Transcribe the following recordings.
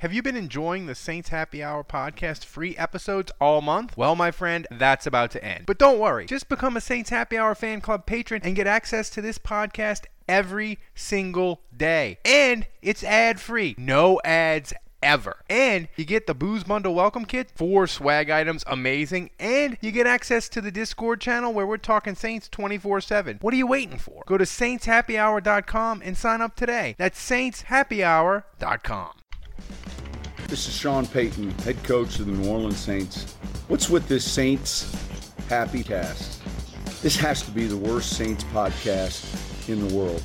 Have you been enjoying the Saints Happy Hour podcast free episodes all month? Well, my friend, that's about to end. But don't worry, just become a Saints Happy Hour fan club patron and get access to this podcast every single day. And it's ad free, no ads ever. And you get the Booze Bundle welcome kit, four swag items, amazing. And you get access to the Discord channel where we're talking Saints 24 7. What are you waiting for? Go to saintshappyhour.com and sign up today. That's saintshappyhour.com. This is Sean Payton, head coach of the New Orleans Saints. What's with this Saints Happy Cast? This has to be the worst Saints podcast in the world.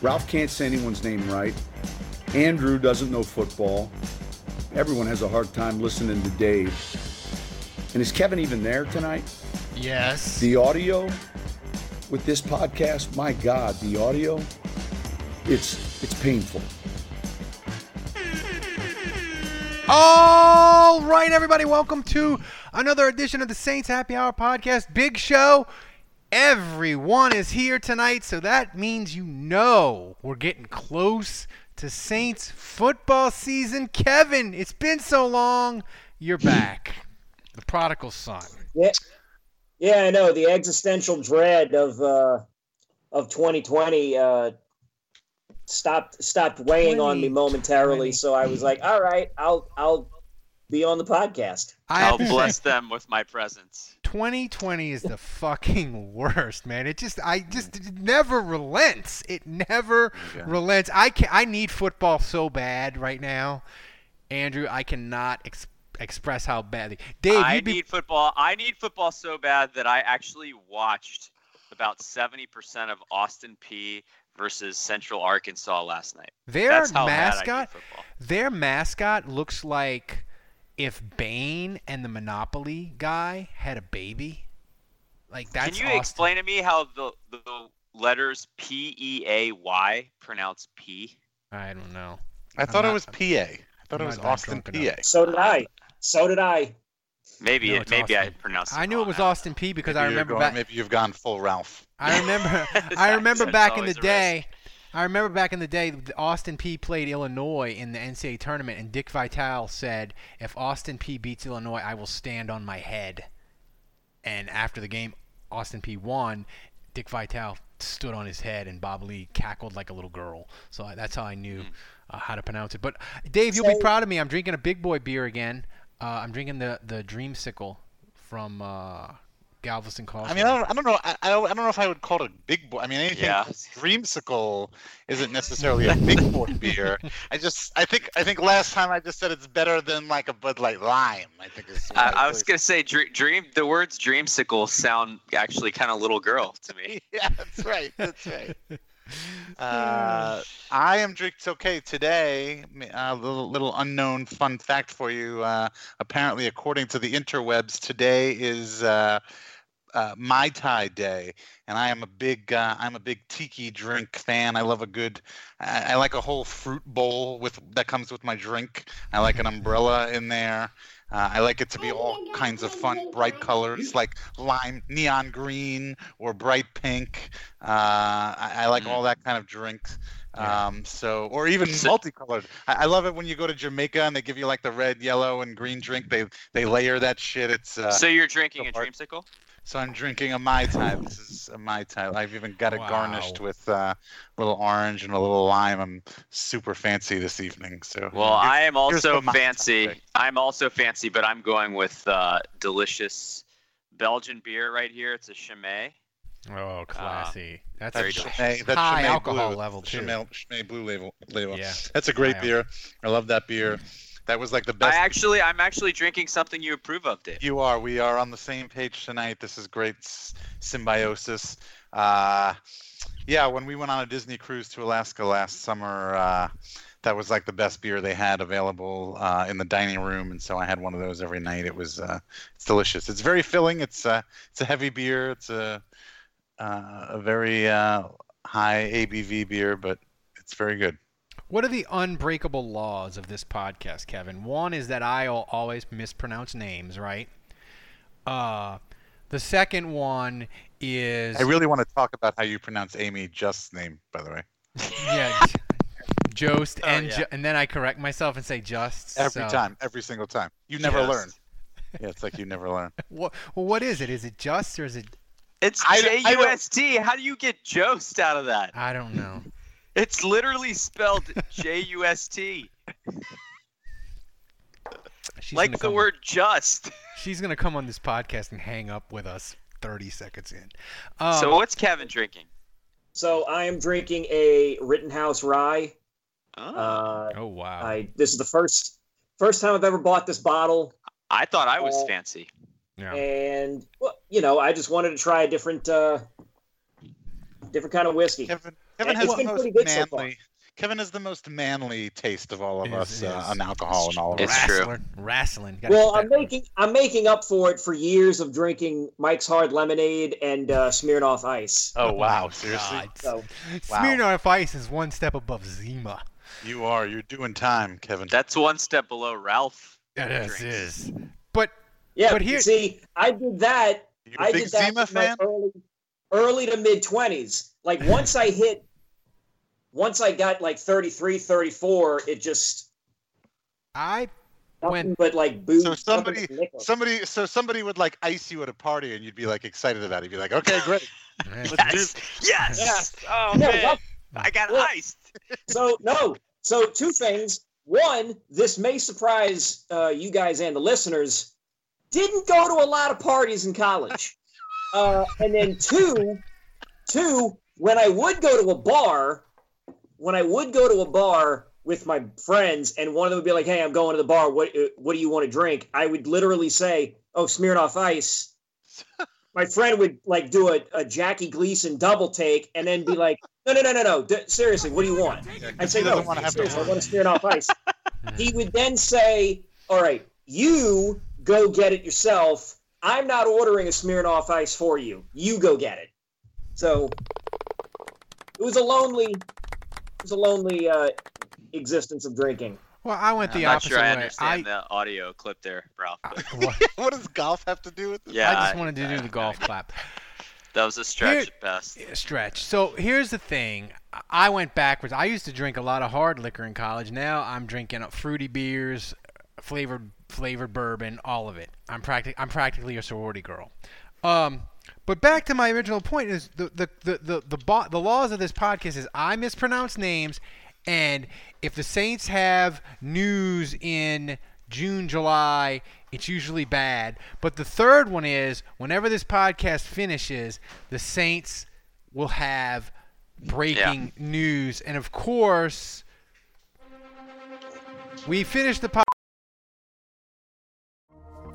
Ralph can't say anyone's name right. Andrew doesn't know football. Everyone has a hard time listening to Dave. And is Kevin even there tonight? Yes. The audio with this podcast, my God, the audio, it's it's painful. All right, everybody, welcome to another edition of the Saints Happy Hour podcast. Big show. Everyone is here tonight, so that means you know we're getting close to Saints football season. Kevin, it's been so long. You're back. The prodigal son. Yeah, yeah, I know the existential dread of uh, of 2020 uh, stopped stopped weighing on me 2020. momentarily. So I was like, all right, I'll I'll be on the podcast. I have I'll to say, bless them with my presence. 2020 is the fucking worst, man. It just, I just it never relents. It never relents. I can, I need football so bad right now, Andrew. I cannot ex- express how badly. Dave, I you'd be need football. I need football so bad that I actually watched about 70% of Austin Peay versus Central Arkansas last night. their That's how bad I mascot. football. Their mascot looks like if Bane and the Monopoly guy had a baby. Like that's Can you Austin. explain to me how the, the letters P E A Y pronounce P? I don't know. I thought not- it was P A. I thought I'm it was Austin, PA. So did I. So did I. Maybe No, it, it's maybe I pronounced it I knew it was. Austin Peay because Maybe I remember going- back. Maybe you've gone full Ralph. I remember. I remember back in the always a risk. day. I remember back in the day, Austin Peay played Illinois in the NCAA tournament, and Dick Vitale said, "If Austin Peay beats Illinois, I will stand on my head." And after the game, Austin Peay won. Dick Vitale stood on his head, and Bob Lee cackled like a little girl. So that's how I knew Hmm. uh, how to pronounce it. But Dave, you'll be proud of me. I'm drinking a big boy beer again. Uh, I'm drinking the the Dreamsicle from uh, Galveston Coffee. I mean, I don't, I don't know. I, I don't I don't know if I would call it a big boy. I mean, anything Yeah. dreamsicle isn't necessarily a big boy beer. I just, I think, I think last time I just said it's better than like a Bud Light Lime. I think is. what I, I was gonna say dream, dream. The words "dreamsicle" sound actually kind of little girl to me. yeah, that's right. That's right. Uh, I am drinking okay today. A little, little unknown fun fact for you. Uh, apparently, according to the interwebs, today is uh, uh, Mai Tai Day, and I am a big, uh, I'm a big tiki drink fan. I love a good, I, I like a whole fruit bowl with that comes with my drink. I like an umbrella in there. Uh, I like it to be all kinds of fun, bright colors like lime, neon green, or bright pink. Uh, I, I like all that kind of drinks. Um, so, or even multicolored. I, I love it when you go to Jamaica and they give you like the red, yellow, and green drink. They they layer that shit. It's uh, so you're drinking a dreamsicle? So I'm drinking a mai tai. This is a mai tai. I've even got it garnished with uh, a little orange and a little lime. I'm super fancy this evening. So Well, I am also the Mai Tai fancy. I'm also fancy, but I'm going with uh, delicious Belgian beer right here. It's a Chimay. Oh, classy. That's very a delicious. Chimay, that high Chimay alcohol Blue, level, too. Chimay, Chimay Blue label. label. Yeah. That's a great High beer. I love that beer. That was like the best. I actually, I'm actually drinking something you approve of, Dave. You are. We are on the same page tonight. This is great s- symbiosis. Uh, Yeah, when we went on a Disney cruise to Alaska last summer, uh, that was like the best beer they had available uh, in the dining room, and so I had one of those every night. It was uh, it's delicious. It's very filling. It's uh, it's a heavy beer. It's a uh, a very uh, high ABV beer, but it's very good. What are the unbreakable laws of this podcast, Kevin? One is that I'll always mispronounce names, right? Uh, the second one is I really want to talk about how you pronounce Amy Just's name, by the way. yeah, Jost, Oh, and yeah. ju- and then I correct myself and say just Every so- time, every single time. You never Just. learn. Yeah, it's like you never learn. What, well, what is it? Is it just or is it? It's I- J I U don't- S T. How do you get Jost out of that? I don't know. It's literally spelled J U S T, She's like the come- word just. She's gonna come on this podcast and hang up with us 30 seconds in. Um, so what's Kevin drinking? So I am drinking a Rittenhouse Rye. Oh, Uh, oh wow. I this is the first first time I've ever bought this bottle, I thought I was uh, fancy. yeah. and well, you know I just wanted to try a different uh, different kind of whiskey. Kevin, Kevin It's has the most pretty good so manly. Kevin has the most manly taste of all of It us is, uh, on alcohol and all of us. It's true. Wrestling, wrestling. Well, I'm that- making I'm making up for it for years of drinking Mike's Hard Lemonade and uh, Smirnoff Ice. Oh wow, seriously? God. So Wow. Smirnoff Ice is one step above Zima. You are. You're doing time, Kevin. That's one step below Ralph. It is, Drinks. is. But yeah, But but here- see, I did that. you a I big did that Zima fan? early, early to mid twenties. Like once I hit, once I got like 33, 34, it just I nothing When- but like booze. So somebody- Somebody, so somebody would like ice you at a party, and you'd be like excited about it. You'd be like, "Okay, great." Yes, yes. Yeah. Oh Yeah, man, well, I got well- iced. so no so two things one this may surprise uh, you guys and the listeners didn't go to a lot of parties in college uh, and then two two when i would go to a bar when i would go to a bar with my friends and one of them would be like hey i'm going to the bar what, uh, what do you want to drink i would literally say oh smirnoff ice my friend would like do a, a jackie gleason double take and then be like no no no no no D- seriously what do you want I'd say he no. doesn't want to have to seriously, I want to steer it off ice. he would then say, "All right, you go get it yourself. I'm not ordering a Smirnoff Ice for you. You go get it." So it was a lonely, it was a lonely uh, existence of drinking. well, I went I'm the not opposite sure I way. understand the audio clip there, Ralph. but what- what does golf have to do with this? yeah, I just wanted to do I- the golf clap. That was a stretch Here- at best. Stretch. So here's the thing. I went backwards. I used to drink a lot of hard liquor in college. Now I'm drinking fruity beers, flavored flavored bourbon, all of it. I'm practic- I'm practically a sorority girl. Um, but back to my original point is the the the the the, bo- the laws of this podcast is I mispronounce names, and if the Saints have news in June, July, it's usually bad. But the third one is whenever this podcast finishes, the Saints will have breaking news. And of course, we finished the podcast.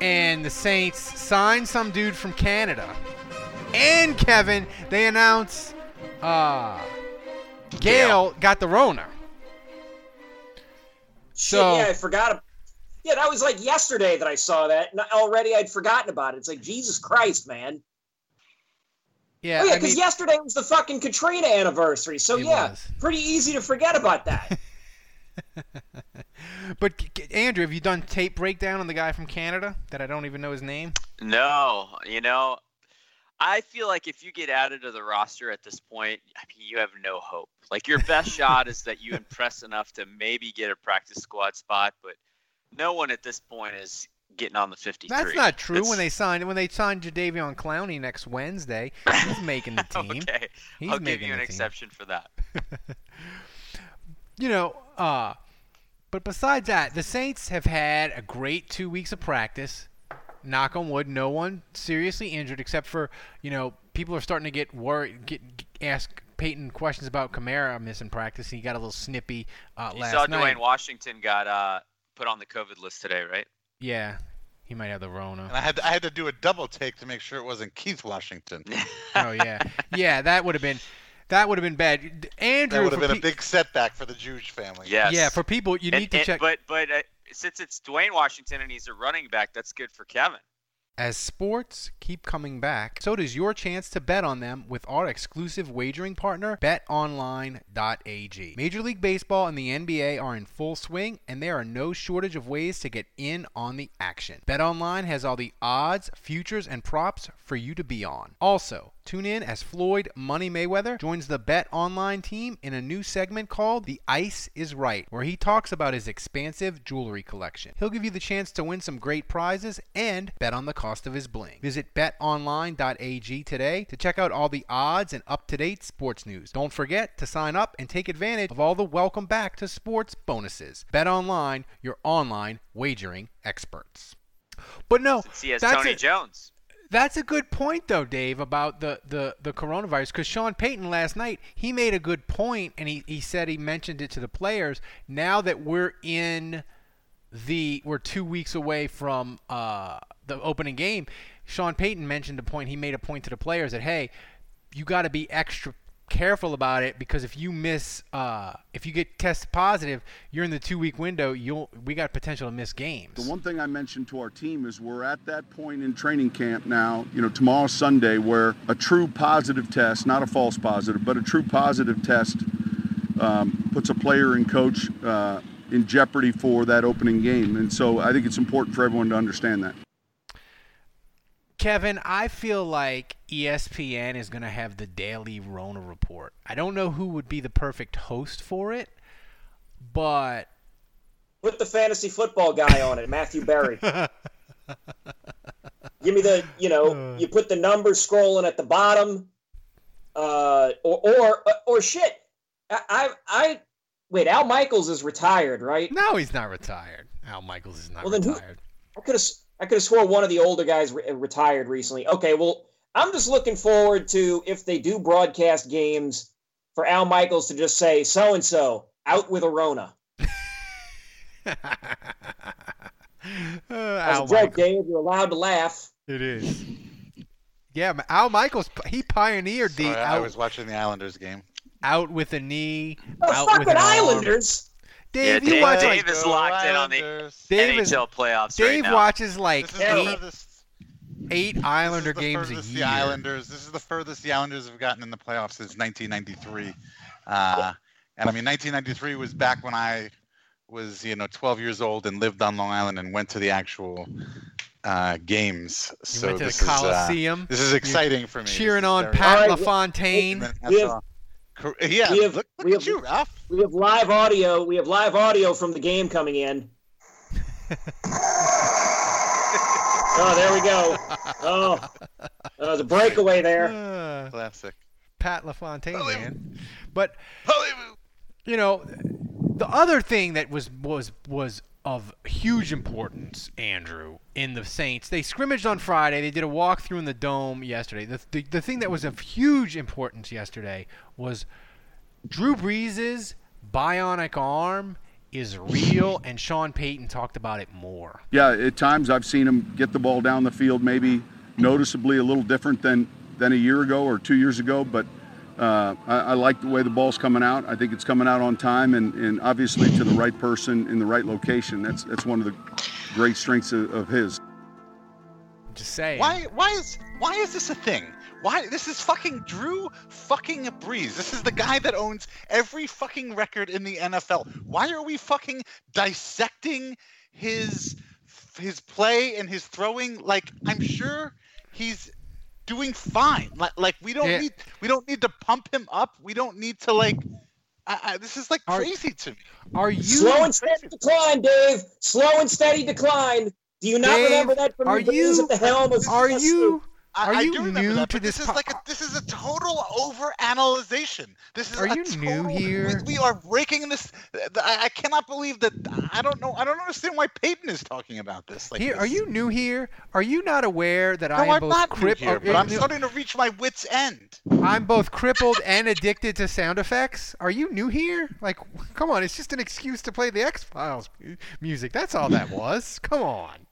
and the Saints signed some dude from Canada. And Kevin, they announce uh, Gayle got the Rona. Shit, So- yeah, I forgot. Yeah, that was like yesterday that I saw that, and already I'd forgotten about it. It's like Jesus Christ, man. Yeah, oh yeah, I because mean- yesterday was the fucking Katrina anniversary. So yeah, was. pretty easy to forget about that. But Andrew, have you done tape breakdown on the guy from Canada that I don't even know his name? No, you know, I feel like if you get added to the roster at this point, I mean, you have no hope. Like your best shot is that you impress enough to maybe get a practice squad spot, but no one at this point is getting on the 53. That's not true. It's- When they signed when they signed Jadeveon Clowney next Wednesday, he's making the team. okay, He's I'll give you an exception for that. you know, uh, but besides that, the Saints have had a great two weeks of practice. Knock on wood, no one seriously injured except for you know people are starting to get worried, get, get ask Payton questions about Kamara missing practice. He got a little snippy uh, You last saw night. Dwayne Washington got uh, put on the COVID list today, right? Yeah, he might have the Rona. And I had I had to do a double take to make sure it wasn't Keith Washington. oh yeah, yeah, that would have been that would have been bad. Andrew, That would have for been a big setback for the Jewish family. Yes. Yeah, for people you And- need to and- check. But but uh, since it's Dwayne Washington and he's a running back, that's good for Kevin. As sports keep coming back, so does your chance to bet on them with our exclusive wagering partner, betonline.ag. Major League Baseball and the NBA are in full swing, and there are no shortage of ways to get in on the action. BetOnline has all the odds, futures, and props for you to be on. Also, tune in as Floyd Money Mayweather joins the Bet Online team in a new segment called The Ice is Right, where he talks about his expansive jewelry collection. He'll give you the chance to win some great prizes and bet on the cost of his bling. Visit betonline.ag today to check out all the odds and up to date sports news. Don't forget to sign up and take advantage of all the welcome back to sports bonuses. Bet Online, your online wagering experts. But no, that's Tony it. Jones. That's a good point, though, Dave, about the, the, the coronavirus. Because Sean Payton last night, he made a good point, and he, he said he mentioned it to the players. Now that we're in the we're two weeks away from uh, the opening game, Sean Payton mentioned a point. He made a point to the players that hey, you got to be extra careful about it because if you miss, uh, if you get tested positive, you're in the two week window. You'll we got potential to miss games. The one thing I mentioned to our team is we're at that point in training camp now, you know, tomorrow's Sunday, where a true positive test, not a false positive, but a true positive test um, puts a player and coach uh, in jeopardy for that opening game. And so I think it's important for everyone to understand that. Kevin, I feel like ESPN is going to have the daily Rona report. I don't know who would be the perfect host for it, but Put the fantasy football guy on it, Matthew Berry. Give me the, you know, you put the numbers scrolling at the bottom, uh, or or or shit. I, I I wait. Al Michaels is retired, right? no, he's not retired. Al Michaels is not Well, then who- retired. I could have I could have swore one of the older guys re- retired recently. Okay, well, I'm just looking forward to if they do broadcast games for Al Michaels to just say so and so out with a Rona. Uh, As Al a joke, Michaels. Dave, you're allowed to laugh. It is. Yeah, Al Michaels, he pioneered the Sorry, I out, was watching the Islanders game. out with a knee, The out with fucking an arm. Islanders. Dave, Yeah, you Dave- watch Dave like is locked in on the Islanders. Dave is- NHL playoffs right Dave now. watches like This is the eight furthest- eight Islander this is the games a year. The Islanders. This is the furthest the Islanders have gotten in the playoffs since 1993. Uh, and I mean, 1993 was back when I was, you know, 12 years old and lived on Long Island and went to the actual uh, games. You so went to the this is uh, Coliseum. this is exciting for me. Cheering on Pat All right, LaFontaine. That's We have- all. Cor- Yeah, we have- look, look we at have- you, Ralph. We have live audio. We have live audio from the game coming in. oh, there we go. Oh, that was a breakaway there. Uh, Classic. Pat LaFontaine, man. But Hollywood. you know, the other thing that was was was of huge importance, Andrew, in the Saints. They scrimmaged on Friday. They did a walkthrough in the dome yesterday. The, the the thing that was of huge importance yesterday was Drew Brees' bionic arm is real, and Sean Payton talked about it more. Yeah, at times I've seen him get the ball down the field, maybe noticeably a little different than than a year ago or two years ago, but uh, I, I like the way the ball's coming out. I think it's coming out on time and, and obviously to the right person in the right location. That's that's one of the great strengths of, of his. Just saying. Why? Why is? Why is this a thing? Why? This is fucking Drew fucking Brees. This is the guy that owns every fucking record in the NFL. Why are we fucking dissecting his his play and his throwing? Like, I'm sure he's doing fine. Like, like we don't Yeah. need we don't need to pump him up. We don't need to like. I, I, this is like Are- crazy to me. Are you Slow and steady decline, Dave. Slow and steady decline. Do you not Dave, remember that from are your days you- at the helm of are you I, Are I you remember new that, to this this po- is like a, this is a total over analyzation. This is Are you new here? We, we are breaking this. I, I cannot believe that. I don't know. I don't understand why Payton is talking about this. Like here? this. Are you new here? Are you not aware that No, I am I'm both not new here, uh, but I'm uh, starting to reach my wits' end. I'm both crippled and addicted to sound effects. Are you new here? Like, come on, it's just an excuse to play the X Files music. That's all that was. Come on.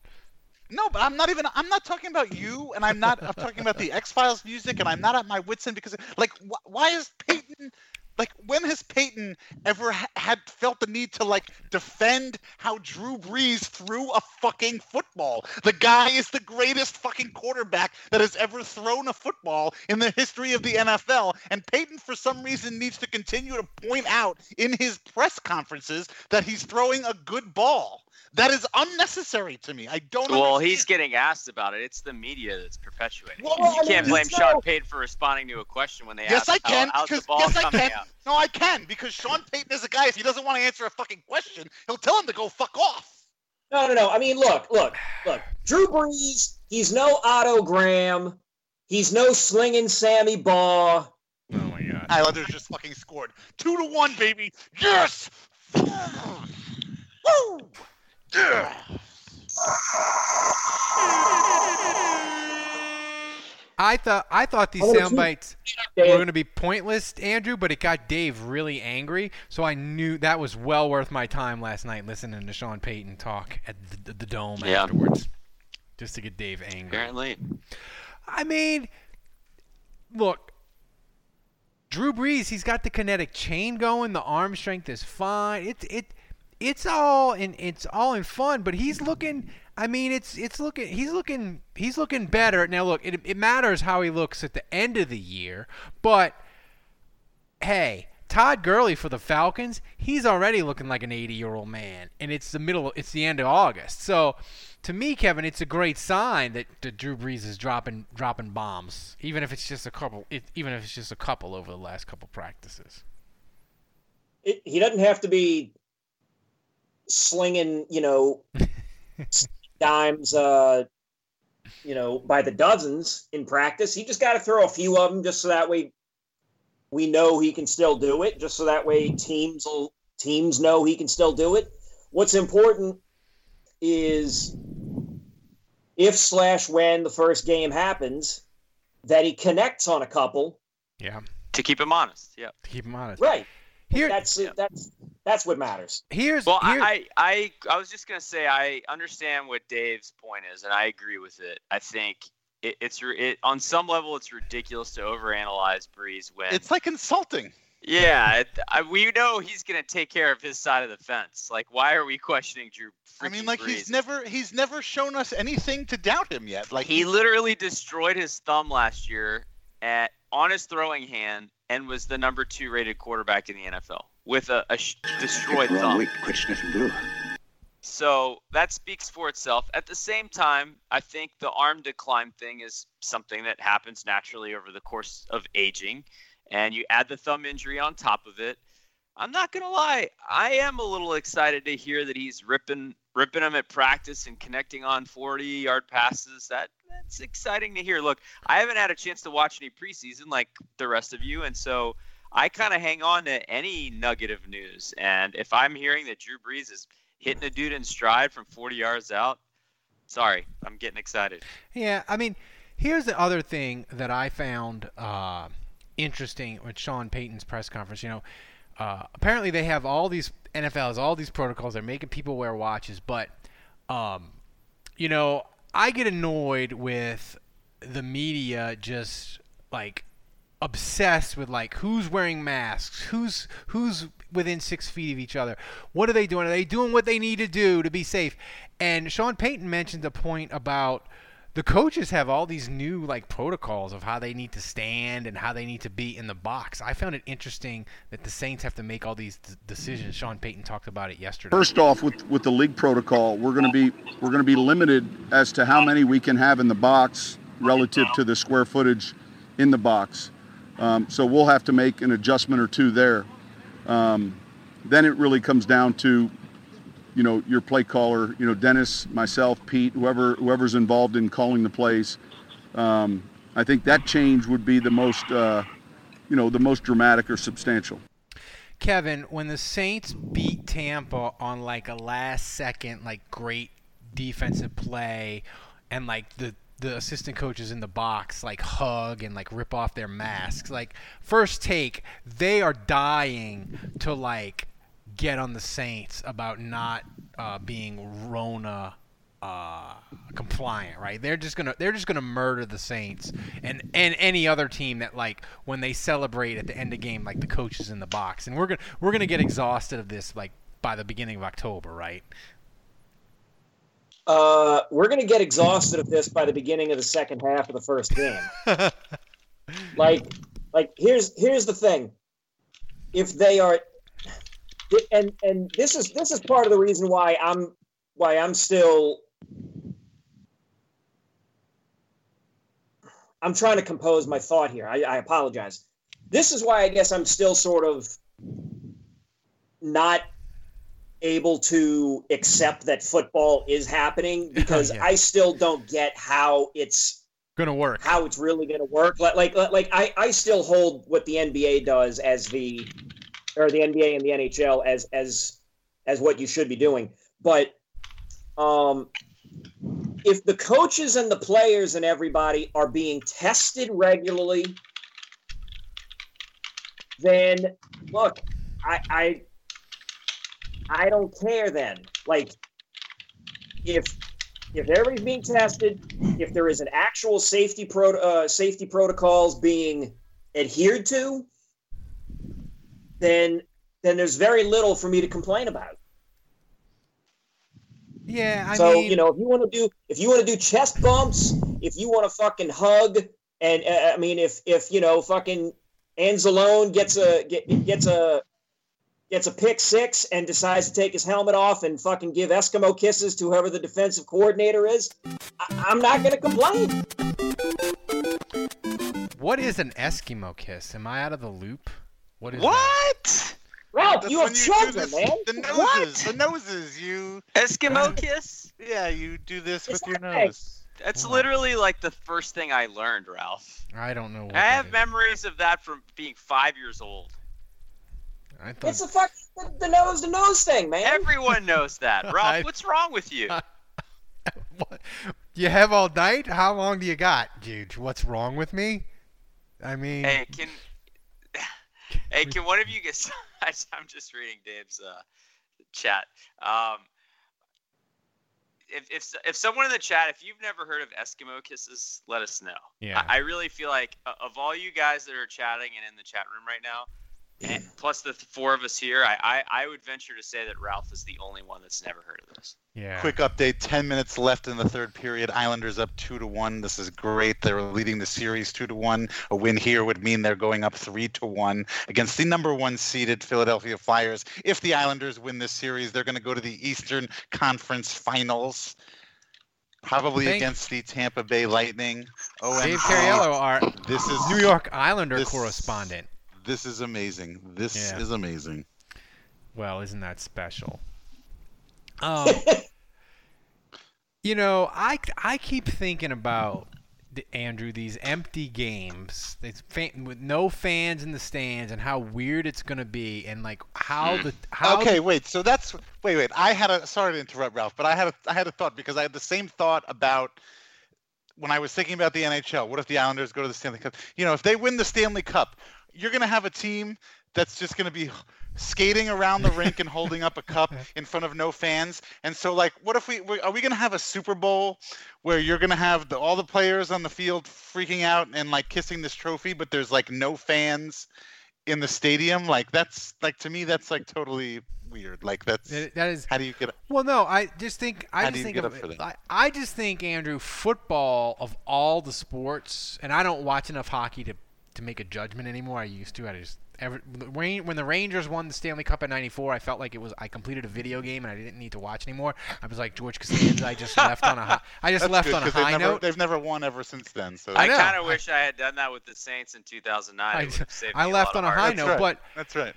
No, but I'm not even. I'm not talking about you, and I'm not. I'm talking about the X Files music, and I'm not at my wits' end because, like, wh- why is Payton? Like, when has Payton ever ha- had felt the need to like defend how Drew Brees threw a fucking football? The guy is the greatest fucking quarterback that has ever thrown a football in the history of the NFL, and Payton, for some reason, needs to continue to point out in his press conferences that he's throwing a good ball. That is unnecessary to me. I don't. Well, understand. he's getting asked about it. It's the media that's perpetuating. Well, you I can't blame he's Sean no- Payton for responding to a question when they Yes, ask I can. how, how's the because ball yes, I coming can. No, I can because Sean Payton is a guy. If he doesn't want to answer a fucking question, he'll tell him to go fuck off. No, no, no. I mean, look, look, look. Drew Brees, he's no Otto Graham. He's no slinging Sammy Baugh. Oh my god. Islanders just fucking scored two to one, baby. Yes. Woo. Yeah. I thought I thought these oh, sound bites were going to be pointless, Andrew, but it got Dave really angry. So I knew that was well worth my time last night listening to Sean Payton talk at the, the dome Yeah. afterwards, just to get Dave angry. Apparently, I mean, look, Drew Brees, he's got the kinetic chain going. The arm strength is fine. It's it, it's all in it's all in fun. But he's looking. I mean, it's it's looking. He's looking. He's looking better now. Look, it it matters how he looks at the end of the year. But hey. Todd Gurley for the Falcons, he's already looking like an 80-year-old man, and it's the middle, it's the end of August. So, to me, Kevin, it's a great sign that, that Drew Brees is dropping dropping bombs, even if it's just a couple, it, even if it's just a couple over the last couple practices. It, he doesn't have to be slinging, you know, dimes, uh, you know, by the dozens in practice. He just got to throw a few of them just so that way we know he can still do it. Just so that way teams will teams know he can still do it. What's important is if slash when the first game happens, that he connects on a couple. Yeah, to keep him honest. Yeah. to keep him honest. Right. Here, That's that's that's what matters. here's Well, here- I, I, I, I was just gonna say I understand what Dave's point is, and I agree with it. I think it, it's it on some level it's ridiculous to overanalyze Brees when It's like insulting. yeah, it, I, we know he's gonna take care of his side of the fence. Like, why are we questioning Drew? I mean, freaking like he's never he's never shown us anything to doubt him yet. Like he literally destroyed his thumb last year at on his throwing hand and was the number two rated quarterback in the NFL with a, a sh- destroyed thumb. quit sniffing glue. So that speaks for itself. At the same time, I think the arm decline thing is something that happens naturally over the course of aging, and you add the thumb injury on top of it. I'm not gonna lie, I am a little excited to hear that he's ripping ripping them at practice and connecting on 40 yard passes. That that's exciting to hear. Look, I haven't had a chance to watch any preseason like the rest of you, and so I kind of hang on to any nugget of news. And if I'm hearing that Drew Brees is hitting a dude in stride from 40 yards out, sorry, I'm getting excited. Yeah, I mean, here's the other thing that I found uh, interesting with Sean Payton's press conference. You know, uh, apparently they have all these NFLs, all these protocols. They're making people wear watches, but um, you know, I get annoyed with the media just like obsessed with like who's wearing masks, who's who's within six feet of each other. What are they doing? Are they doing what they need to do to be safe? And Sean Payton mentioned a point about the coaches have all these new like protocols of how they need to stand and how they need to be in the box. I found it interesting that the Saints have to make all these d- decisions. Sean Payton talked about it yesterday. First off, with with the league protocol, we're going to be we're going to be limited as to how many we can have in the box relative to the square footage in the box. Um, so we'll have to make an adjustment or two there. Um, then it really comes down to, you know, your play caller, you know, Dennis, myself, Pete, whoever whoever's involved in calling the plays. Um, I think that change would be the most, uh, you know, the most dramatic or substantial. Kevin, when the Saints beat Tampa on like a last second, like great defensive play, and like the the assistant coaches in the box like hug and like rip off their masks. Like first take, they are dying to like get on the Saints about not uh, being Rona uh, compliant, right? They're just gonna they're just gonna murder the Saints and and any other team that like when they celebrate at the end of the game like the coaches in the box, and we're gonna we're gonna get exhausted of this like by the beginning of October, right? Uh, we're going to get exhausted of this by the beginning of the second half of the first game. like, like here's here's the thing: if they are, and and this is this is part of the reason why I'm why I'm still. I'm trying to compose my thought here. I, I apologize. This is why I guess I'm still sort of not able to accept that football is happening oh, because Yeah. I still don't get how it's Gonna work. how it's really going to work. Like, like, like I, I still hold what the NBA does as the, or the NBA and the NHL as, as, as what you should be doing. But, um, if the coaches and the players and everybody are being tested regularly, then look, I, I, I don't care then. Like, if if everybody's being tested, if there is an actual safety pro uh, safety protocols being adhered to, then then there's very little for me to complain about. Yeah, I so mean, you know, if you want to do if you want to do chest bumps, if you want to fucking hug, and uh, I mean, if if you know, fucking Anzalone gets a get, gets a gets a pick six and decides to take his helmet off and fucking give Eskimo kisses to whoever the defensive coordinator is, I, I'm not going to complain. what is an Eskimo kiss? Am I out of the loop? What is that? What? Ralph, That's you have when do children, this- man. The noses, What? the noses. You, Eskimo kiss? yeah, you do this It's with your not right. nose. That's oh literally like the first thing I learned, Ralph. I don't know. What I have is. memories of that from being five years old. I thought It's the fuck the, the nose to nose thing, man. Everyone knows that. I- Ralph, what's wrong with you? What? You have all night? How long do you got, dude? What's wrong with me? I mean, Hey, can hey, can one of you guys? I'm just reading Dave's uh, chat. Um, if, if if someone in the chat, if you've never heard of Eskimo kisses, let us know. Yeah. I, I really feel like uh, of all you guys that are chatting and in the chat room right now, and plus the four of us here, I, I I would venture to say that Ralph is the only one that's never heard of this. yeah. Quick update: ten minutes left in the third period. Islanders up two to one. This is great. They're leading the series two to one. A win here would mean they're going up three to one against the number one seeded Philadelphia Flyers. If the Islanders win this series, they're going to go to the Eastern Conference Finals. Probably Thank- against the Tampa Bay Lightning. Oh, Dave Cariello, our This is New York Islander this- correspondent. This is amazing. This Yeah. is amazing. Well, isn't that special? Um, you know, I, I keep thinking about Andrew these empty games, it's fan, with no fans in the stands, and how weird it's gonna be, and like how the how okay, wait. So that's wait, wait. I had a sorry to interrupt, Ralph, but I had a I had a thought because I had the same thought about when I was thinking about the NHL. What if the Islanders go to the Stanley Cup? You know, if they win the Stanley Cup, you're gonna have a team that's just gonna be skating around the rink and holding up a cup in front of no fans. And so, like, what if we are we gonna have a Super Bowl where you're gonna have the, all the players on the field freaking out and like kissing this trophy, but there's like no fans in the stadium? Like, that's like to me, that's like totally weird. Like that's That, is. how do you get? Well, no, I just think I How just think of? I, I just think Andrew football of all the sports, and I don't watch enough hockey to to make a judgment anymore. I used to. I just ever the when the Rangers won the Stanley Cup in '94, I felt like it was I completed a video game and I didn't need to watch anymore. I was like George Costanza. I just left on a high, I just That's left good, on a 'cause they've high never, note. They've never won ever since then. So I I, kind of wish I had done that with the Saints in 2009. I- It would've saved I left lot on of a high heartache. note, right. but that's right.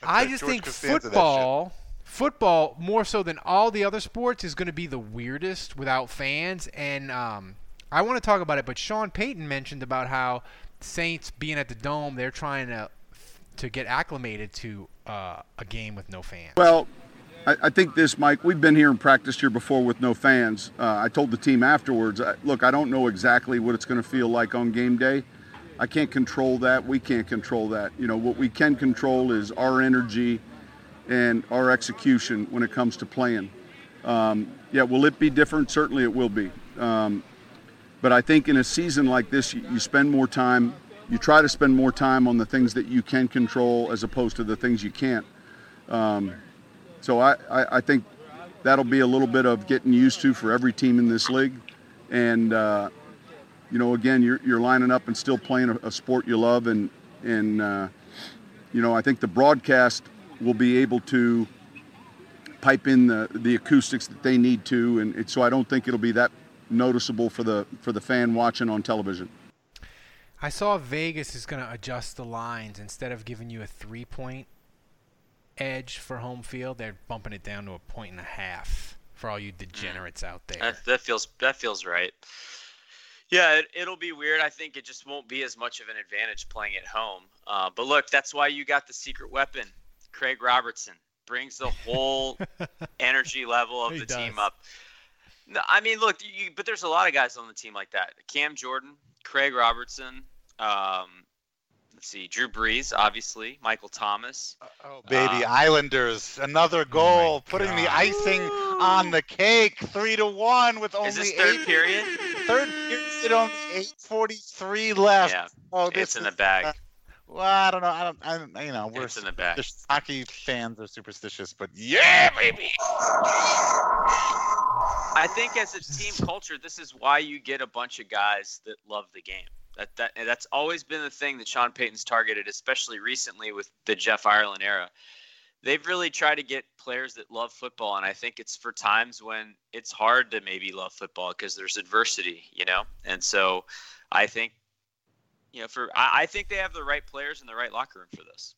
That's I right. just George think Costanza, football, football more so than all the other sports is going to be the weirdest without fans. And um, I want to talk about it, but Sean Payton mentioned about how Saints being at the dome, they're trying to to get acclimated to uh, a game with no fans. Well, I, I think this, Mike. We've been here and practiced here before with no fans. Uh, I told the team afterwards, I, look, I don't know exactly what it's going to feel like on game day. I can't control that. We can't control that. You know, what we can control is our energy and our execution when it comes to playing. Um, yeah, will it be different? Certainly it will be. Um, but I think in a season like this, you, you spend more time, you try to spend more time on the things that you can control as opposed to the things you can't. Um, so I, I, I think that'll be a little bit of getting used to for every team in this league. And, uh, you know, again, you're, you're lining up and still playing a, a sport you love. And, and uh, you know, I think the broadcast will be able to pipe in the, the acoustics that they need to. And it, so I don't think it'll be that noticeable for the, for the fan watching on television. I saw Vegas is going to adjust the lines instead of giving you a three point edge for home field, they're bumping it down to a point and a half for all you degenerates out there. That, that feels that feels right. Yeah, it, it'll be weird. I think it just won't be as much of an advantage playing at home. Uh, but look, that's why you got the secret weapon, Craig Robertson, brings the whole energy level of He the does. team up. No, I mean, look, you, but there's a lot of guys on the team like that. Cam Jordan, Craig Robertson. Um, let's see, Drew Brees, obviously, Michael Thomas. Oh, baby, Uh, Islanders, another Oh goal, putting the icing on the cake, three to one with only Is this third eight. period? Third period, only eight forty-three left. Yeah, oh, it's in the bag. uh, well, I don't know. I don't. I don't you know, we're It's in the bag. superstitious. hockey fans are superstitious, but yeah, baby. I think as a team culture, this is why you get a bunch of guys that love the game. That that that's always been the thing that Sean Payton's targeted, especially recently with the Jeff Ireland era. They've really tried to get players that love football, and I think it's for times when it's hard to maybe love football because there's adversity, you know. And so, I think, you know, for I, I think they have the right players in the right locker room for this.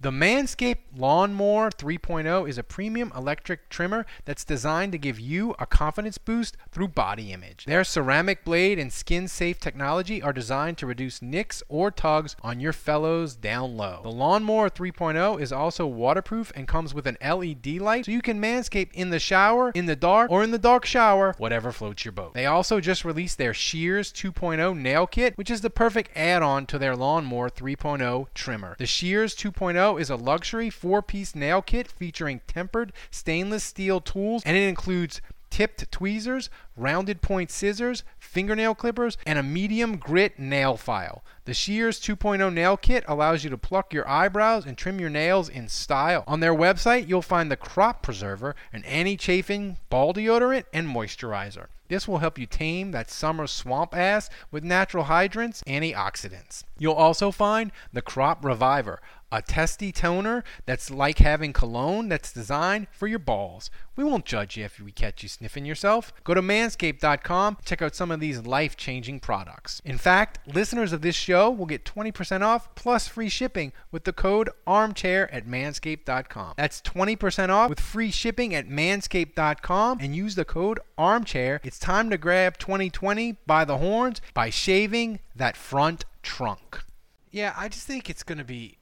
The Manscaped Lawnmower 3.0 is a premium electric trimmer that's designed to give you a confidence boost through body image. Their ceramic blade and skin safe technology are designed to reduce nicks or tugs on your fellows down low. The Lawnmower 3.0 is also waterproof and comes with an LED light so you can manscape in the shower, in the dark, or in the dark shower, whatever floats your boat. They also just released their Shears 2.0 nail kit, which is the perfect add on to their Lawnmower 3.0 trimmer. The Shears 2.0 is a luxury four piece nail kit featuring tempered stainless steel tools, and it includes tipped tweezers, rounded point scissors, fingernail clippers, and a medium grit nail file. The Shears 2.0 nail kit allows you to pluck your eyebrows and trim your nails in style. On their website, you'll find the Crop Preserver, an anti chafing ball deodorant, and moisturizer. This will help you tame that summer swamp ass with natural hydrants, antioxidants. You'll also find the Crop Reviver, a testy toner that's like having cologne that's designed for your balls. We won't judge you if we catch you sniffing yourself. Go to manscaped.com, check out some of these life changing products. In fact, listeners of this show will get 20% off plus free shipping with the code armchair at manscaped.com. That's 20% off with free shipping at manscaped.com and use the code armchair. It's time to grab 2020 by the horns by shaving that front trunk. Yeah, I just think it's going to be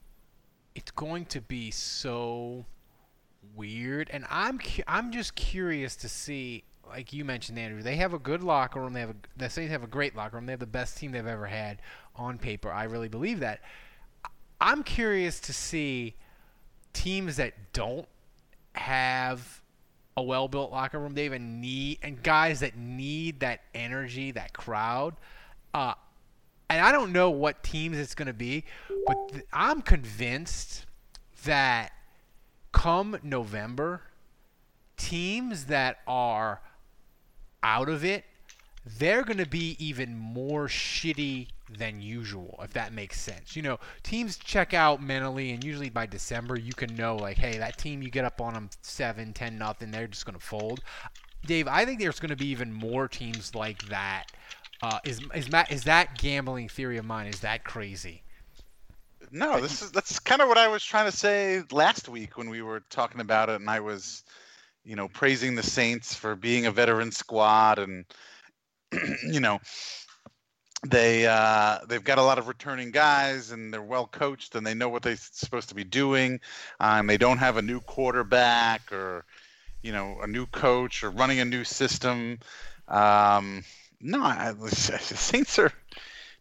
it's going to be so weird and I'm cu- I'm just curious to see like you mentioned Andrew they have a good locker room they have a say they have a great locker room they have the best team they've ever had on paper I really believe that. I'm curious to see teams that don't have a well-built locker room they even need and guys that need that energy that crowd uh and I don't know what teams it's going to be, but th- I'm convinced that come November, teams that are out of it, they're going to be even more shitty than usual, if that makes sense. You know, teams check out mentally, and usually by December, you can know, like, hey, that team, you get up on them 7, 10, nothing, they're just going to fold. Dave, I think there's going to be even more teams like that. Uh, is is Matt, is that gambling theory of mine? Is that crazy? No, this is that's kind of what I was trying to say last week when we were talking about it, and I was, you know, praising the Saints for being a veteran squad, and you know, they uh, they've got a lot of returning guys, and they're well coached, and they know what they're supposed to be doing. Um, they don't have a new quarterback or, you know, a new coach or running a new system. Um, no, I, the Saints are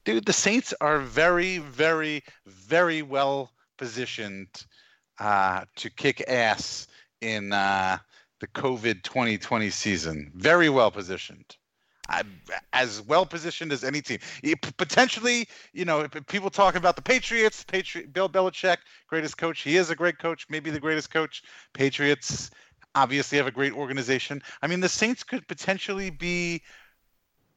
dude, the Saints are very, very, very well positioned uh, to kick ass in uh, the COVID 2020 season. Very well positioned. I, as well positioned as any team. Potentially, you know, people talking about the Patriots, Patriot, Bill Belichick, greatest coach. He is a great coach, maybe the greatest coach. Patriots obviously have a great organization. I mean, the Saints could potentially be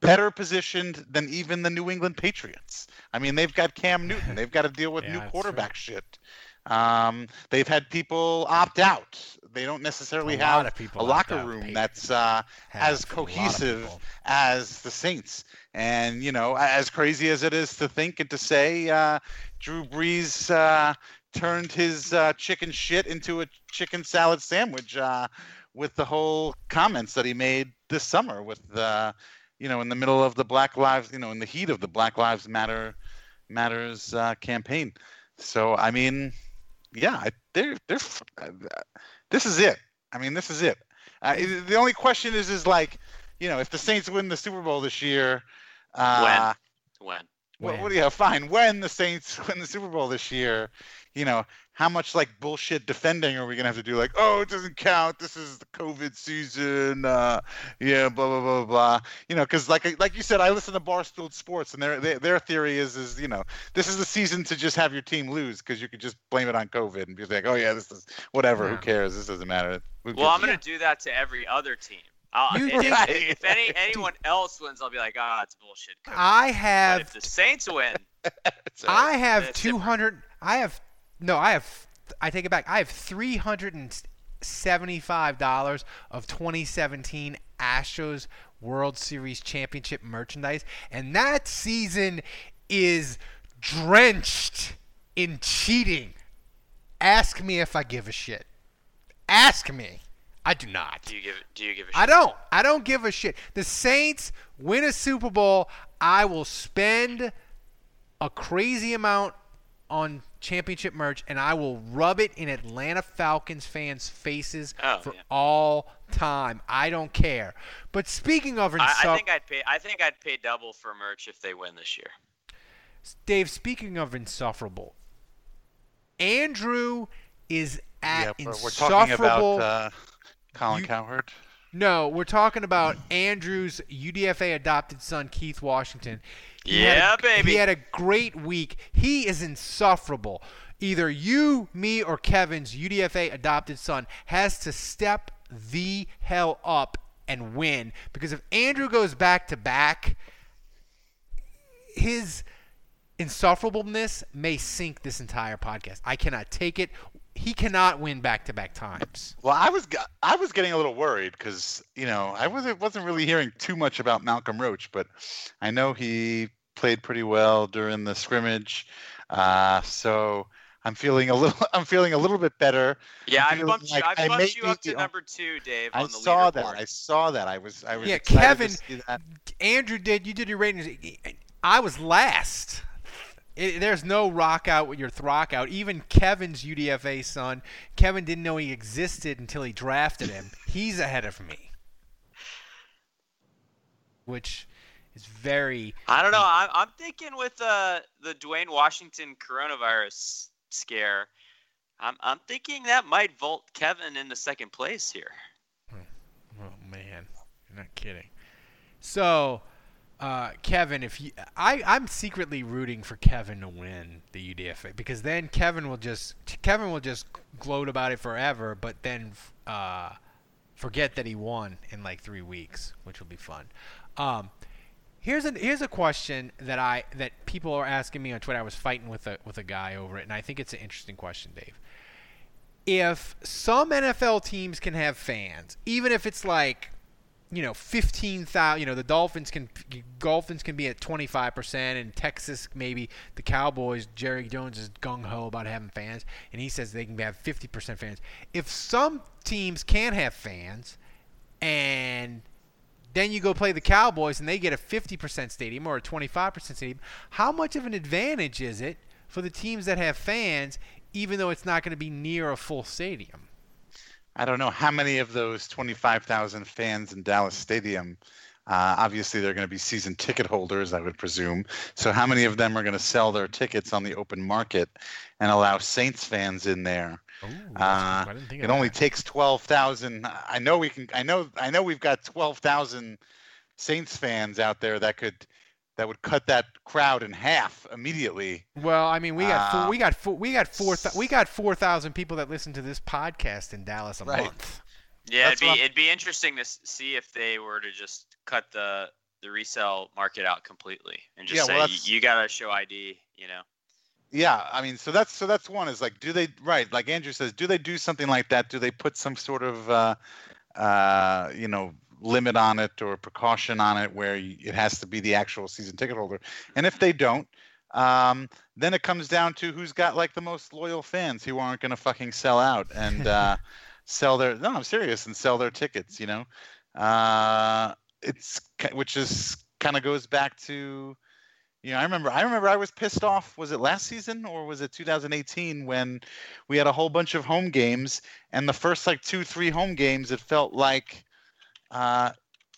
better positioned than even the New England Patriots. I mean, they've got Cam Newton. They've got to deal with yeah, new quarterback shit. Um, they've had people opt out. They don't necessarily a have a locker room that's uh, as cohesive as the Saints. And you know, as crazy as it is to think and to say, uh, Drew Brees uh, turned his uh, chicken shit into a chicken salad sandwich uh, with the whole comments that he made this summer with uh, you know, in the middle of the Black Lives, you know, in the heat of the Black Lives Matter matters uh, campaign. So I mean, yeah, they're they're uh, this is it. I mean, this is it. Uh, the only question is, is like, you know, if the Saints win the Super Bowl this year, uh, when, when, what, what do you have? Fine, when the Saints win the Super Bowl this year, you know, how much like bullshit defending are we gonna have to do? Like, oh, it doesn't count. This is the COVID season. Uh, yeah, blah blah blah blah. You know, because like like you said, I listen to Barstool Sports, and their their, their theory is is you know this is the season to just have your team lose because you could just blame it on COVID and be like, oh yeah, this is whatever. Yeah. Who cares? This doesn't matter. well, I'm gonna do that to every other team. If, if, if, any anyone else wins, I'll be like, ah, oh, it's bullshit. I have. But if the Saints win, I have two hundred. I have no, I have. I take it back. I have three hundred and seventy-five dollars of 2017 Astros World Series championship merchandise, and that season is drenched in cheating. Ask me if I give a shit. Ask me. I do not. Do you give? Do you give a shit? I don't. I don't give a shit. The Saints win a Super Bowl. I will spend a crazy amount on championship merch, and I will rub it in Atlanta Falcons fans' faces oh, for yeah. all time. I don't care. But speaking of, I, I, think I'd pay. I think I'd pay double for merch if they win this year. Dave, speaking of insufferable, Andrew is at yeah, insufferable. We're talking about uh, Colin you, Cowherd. No, we're talking about Andrew's UDFA adopted son, Keith Washington. Yeah, a, baby. He had a great week. He is insufferable. Either you, me, or Kevin's UDFA adopted son has to step the hell up and win. Because if Andrew goes back to back, his insufferableness may sink this entire podcast. I cannot take it he cannot win back to back times. Well, I was I was getting a little worried because you know I wasn't wasn't really hearing too much about Malcolm Roach, but I know he played pretty well during the scrimmage, uh, so I'm feeling a little I'm feeling a little bit better. Yeah, I bumped like you. I bumped you up to number two, Dave. I saw that. I saw that. I was I was yeah. Kevin, Andrew did. You did your ratings. I was last. It, there's no rock out with your throck out. Even Kevin's UDFA son, Kevin didn't know he existed until he drafted him. He's ahead of me, which is very. I don't know. I'm, I'm thinking with uh, the Dwayne Washington coronavirus scare, I'm I'm thinking that might vault Kevin into second place here. Oh man, you're not kidding. So uh, Kevin, if you, I, I'm secretly rooting for Kevin to win the UDFA because then Kevin will just Kevin will just gloat about it forever, but then uh, forget that he won in like three weeks, which will be fun. Um, here's a here's a question that I that people are asking me on Twitter. I was fighting with a with a guy over it, and I think it's an interesting question, Dave. If some NFL teams can have fans, even if it's like you know, 15,000, you know, the Dolphins can Dolphins can be at 25% and Texas maybe the Cowboys, Jerry Jones is gung ho about having fans and he says they can have 50% fans. If some teams can't have fans and then you go play the Cowboys and they get a 50% stadium or a 25% stadium, how much of an advantage is it for the teams that have fans even though it's not going to be near a full stadium? I don't know how many of those 25,000 fans in Dallas Stadium. Uh, obviously, they're going to be season ticket holders, I would presume. So, how many of them are going to sell their tickets on the open market and allow Saints fans in there? Ooh, uh, it only that. takes 12,000. I know we can. I know. I know we've got 12,000 Saints fans out there that could that would cut that crowd in half immediately. Well, I mean, we got four, uh, we got four, we got four we got four thousand people that listen to this podcast in Dallas a right. month. Yeah, That's it'd be it'd be interesting to see if they were to just cut the the resale market out completely and just yeah, say well, you, you got to show ID, you know. Yeah, I mean, so that's so that's one is like, do they right? Like Andrew says, do they do something like that? Do they put some sort of, uh, uh, you know, limit on it or precaution on it where it has to be the actual season ticket holder. And if they don't, um, then it comes down to who's got like the most loyal fans who aren't going to fucking sell out and uh, sell their no, I'm serious and sell their tickets. You know, uh, it's which is kind of goes back to you know, I remember I remember I was pissed off. Was it last season or was it 2018 when we had a whole bunch of home games and the first like two, three home games it felt like uh,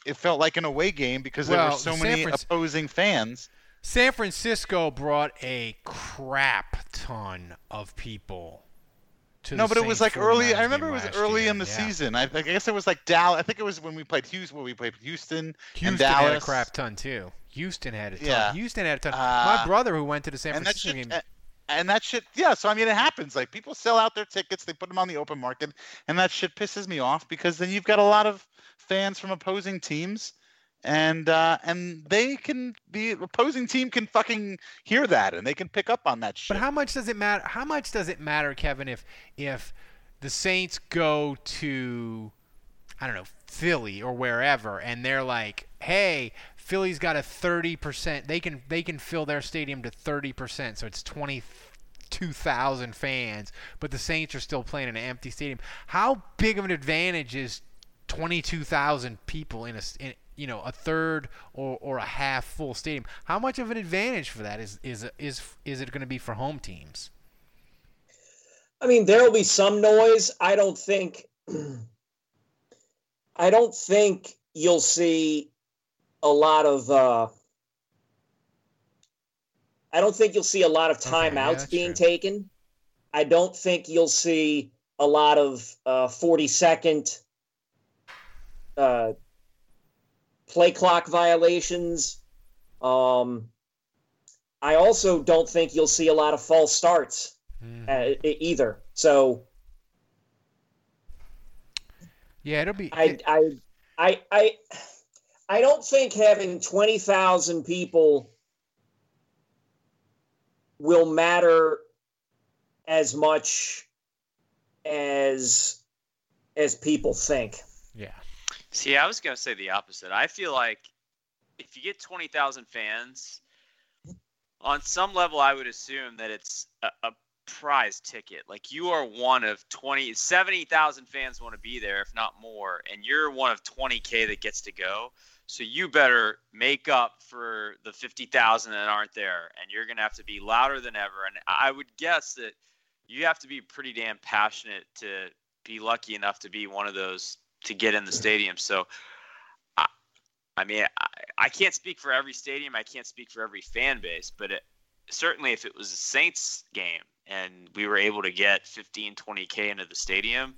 it felt like an away game because well, there were so many Fran- opposing fans. San Francisco brought a crap ton of people. No, but it was like early. I remember it was early year. in the yeah. season. I, I, guess it was like Dallas. I think it was when we played Houston. When we played Houston, Houston and Dallas. had a crap ton too. Houston had a ton. Yeah. Houston had a ton. Uh, My brother who went to the San Francisco game and that shit yeah so i mean it happens like people sell out their tickets they put them on the open market and that shit pisses me off because then you've got a lot of fans from opposing teams and uh and they can the opposing team can fucking hear that and they can pick up on that shit but how much does it matter how much does it matter kevin if if the saints go to i don't know philly or wherever and they're like hey philly's got a 30% they can they can fill their stadium to 30% so it's 20 2,000 fans, but the Saints are still playing in an empty stadium. How big of an advantage is 22,000 people in a in, you know a third or, or a half full stadium? How much of an advantage for that is is is is it going to be for home teams? I mean, there will be some noise. I don't think. I don't think you'll see a lot of uh, I don't think you'll see a lot of timeouts okay, yeah, being true. taken. I don't think you'll see a lot of uh, 40 second uh, play clock violations. Um, I also don't think you'll see a lot of false starts mm. either. So, yeah, it'll be. I, I, I, I, I don't think having 20,000 people will matter as much as as people think. See, I was going to say the opposite. I feel like if you get 20,000 fans, on some level, I would assume that it's a, a prize ticket. Like you are one of 20, 70,000 fans want to be there, if not more, and you're one of 20K that gets to go. So you better make up for the 50,000 that aren't there, and you're going to have to be louder than ever. And I would guess that you have to be pretty damn passionate to be lucky enough to be one of those to get in the stadium. So, I, I mean, I, I can't speak for every stadium. I can't speak for every fan base, but it, certainly if it was a Saints game and we were able to get 15, 20K into the stadium,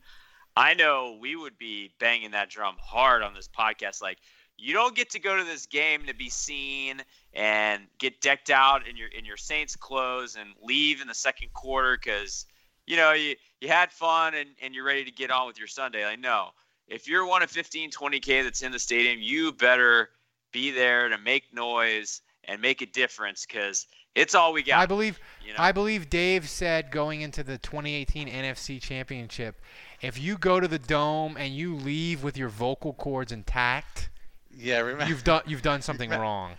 I know we would be banging that drum hard on this podcast. Like, you don't get to go to this game to be seen and get decked out in your in your Saints clothes and leave in the second quarter because you know you, you had fun and, and you're ready to get on with your Sunday. Like no, if you're one of 15, 20k that's in the stadium, you better be there to make noise and make a difference because it's all we got. I believe. You know? I believe Dave said going into the 2018 NFC Championship, if you go to the dome and you leave with your vocal cords intact, Yeah, remember you've done you've done something Remember- wrong.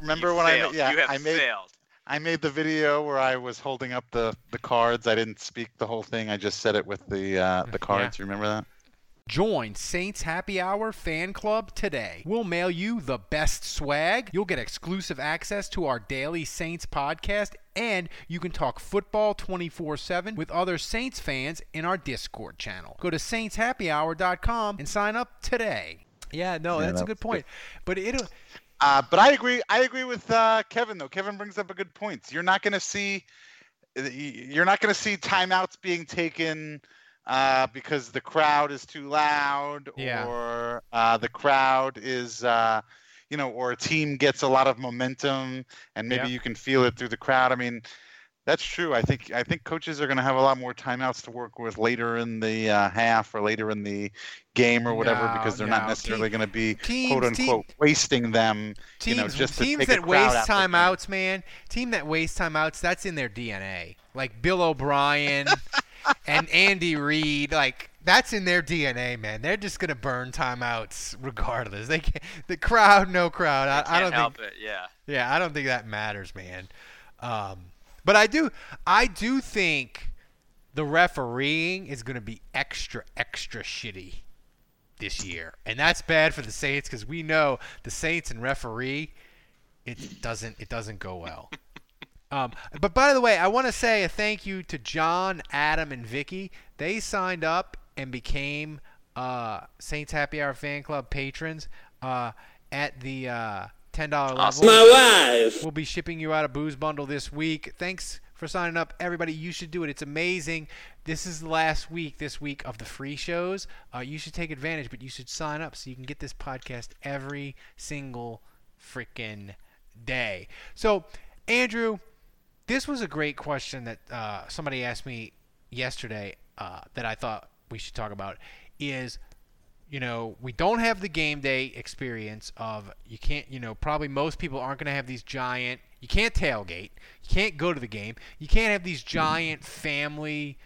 remember You when failed. I yeah you have I made failed. I made the video where I was holding up the the cards. I didn't speak the whole thing. I just said it with the uh, the cards. You remember that? Join Saints Happy Hour Fan Club today. We'll mail you the best swag. You'll get exclusive access to our daily Saints podcast, and you can talk football 24 7 with other Saints fans in our Discord channel. Go to saintshappyhour.com and sign up today. Yeah, no, Yeah, that's a good point. But it'll. Uh, but I agree. I agree with uh, Kevin though. Kevin brings up a good point. You're not going to see, you're not going to see timeouts being taken uh, because the crowd is too loud, Yeah. or uh, the crowd is, uh, you know, or a team gets a lot of momentum, and maybe Yeah. you can feel it through the crowd. I mean, that's true. I think I think coaches are going to have a lot more timeouts to work with later in the uh, half or later in the game or whatever No, because they're no. not necessarily going to be Teams- quote unquote wasting them. Teams, you know, just to teams that waste timeouts, man. Team that waste timeouts, that's in their DNA. Like Bill O'Brien and Andy Reid, like that's in their DNA, man. They're just gonna burn timeouts regardless. They can't, the crowd, no crowd. I, I don't help think. it. Yeah. Yeah, I don't think that matters, man. Um, but I do, I do think the refereeing is gonna be extra, extra shitty this year, and that's bad for the Saints because we know the Saints and referee, it doesn't, it doesn't go well. Um, but by the way, I want to say a thank you to John, Adam, and Vicky. They signed up and became uh, Saints Happy Hour Fan Club patrons uh, at the uh, ten dollar Awesome. level. My wife. We'll be shipping you out a booze bundle this week. Thanks for signing up, everybody. You should do it. It's amazing. This is the last week this week of the free shows. Uh, you should take advantage, but you should sign up so you can get this podcast every single freaking day. So, Andrew, this was a great question that uh, somebody asked me yesterday uh, that I thought we should talk about. Is you know, we don't have the game day experience of you can't, you know, probably most people aren't going to have these giant. You can't tailgate. You can't go to the game. You can't have these giant family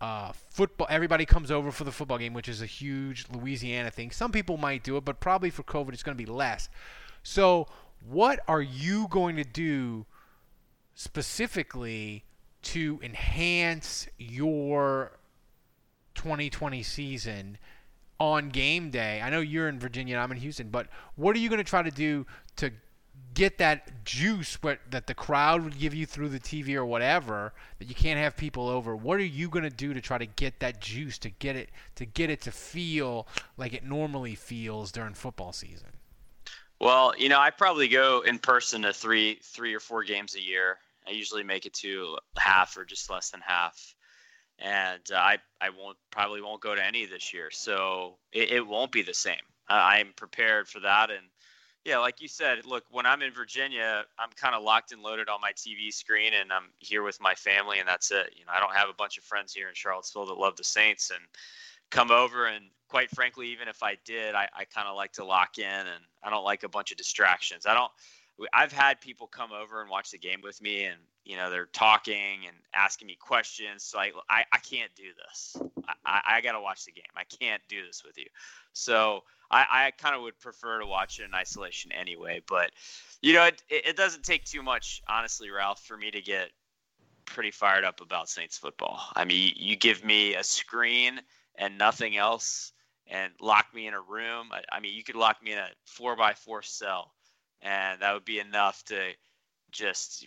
uh, football. Everybody comes over for the football game, which is a huge Louisiana thing. Some people might do it, but probably for COVID, it's going to be less. So, what are you going to do specifically to enhance your 2020 season on game day? I know you're in Virginia, and I'm in Houston, but what are you going to try to do to get that juice what, that the crowd would give you through the TV or whatever that you can't have people over? What are you going to do to try to get that juice to get it to get it to feel like it normally feels during football season? Well, you know, I probably go in person to three, three or four games a year. I usually make it to half or just less than half, and uh, I I won't probably won't go to any this year. So it, it won't be the same. I I'm prepared for that, and yeah, like you said, look, when I'm in Virginia, I'm kind of locked and loaded on my TV screen, and I'm here with my family, and that's it. You know, I don't have a bunch of friends here in Charlottesville that love the Saints and come over and quite frankly even if i did i, I kind of like to lock in and i don't like a bunch of distractions i don't i've had people come over and watch the game with me and you know they're talking and asking me questions so I, I, I can't do this. I, I, got to watch the game. I can't do this with you. So i, I kind of would prefer to watch it in isolation anyway but you know it, it, doesn't take too much honestly ralph for me to get pretty fired up about saints football. I mean you, you give me a screen and nothing else and lock me in a room. I, I, mean, you could lock me in a four by four cell, and that would be enough to just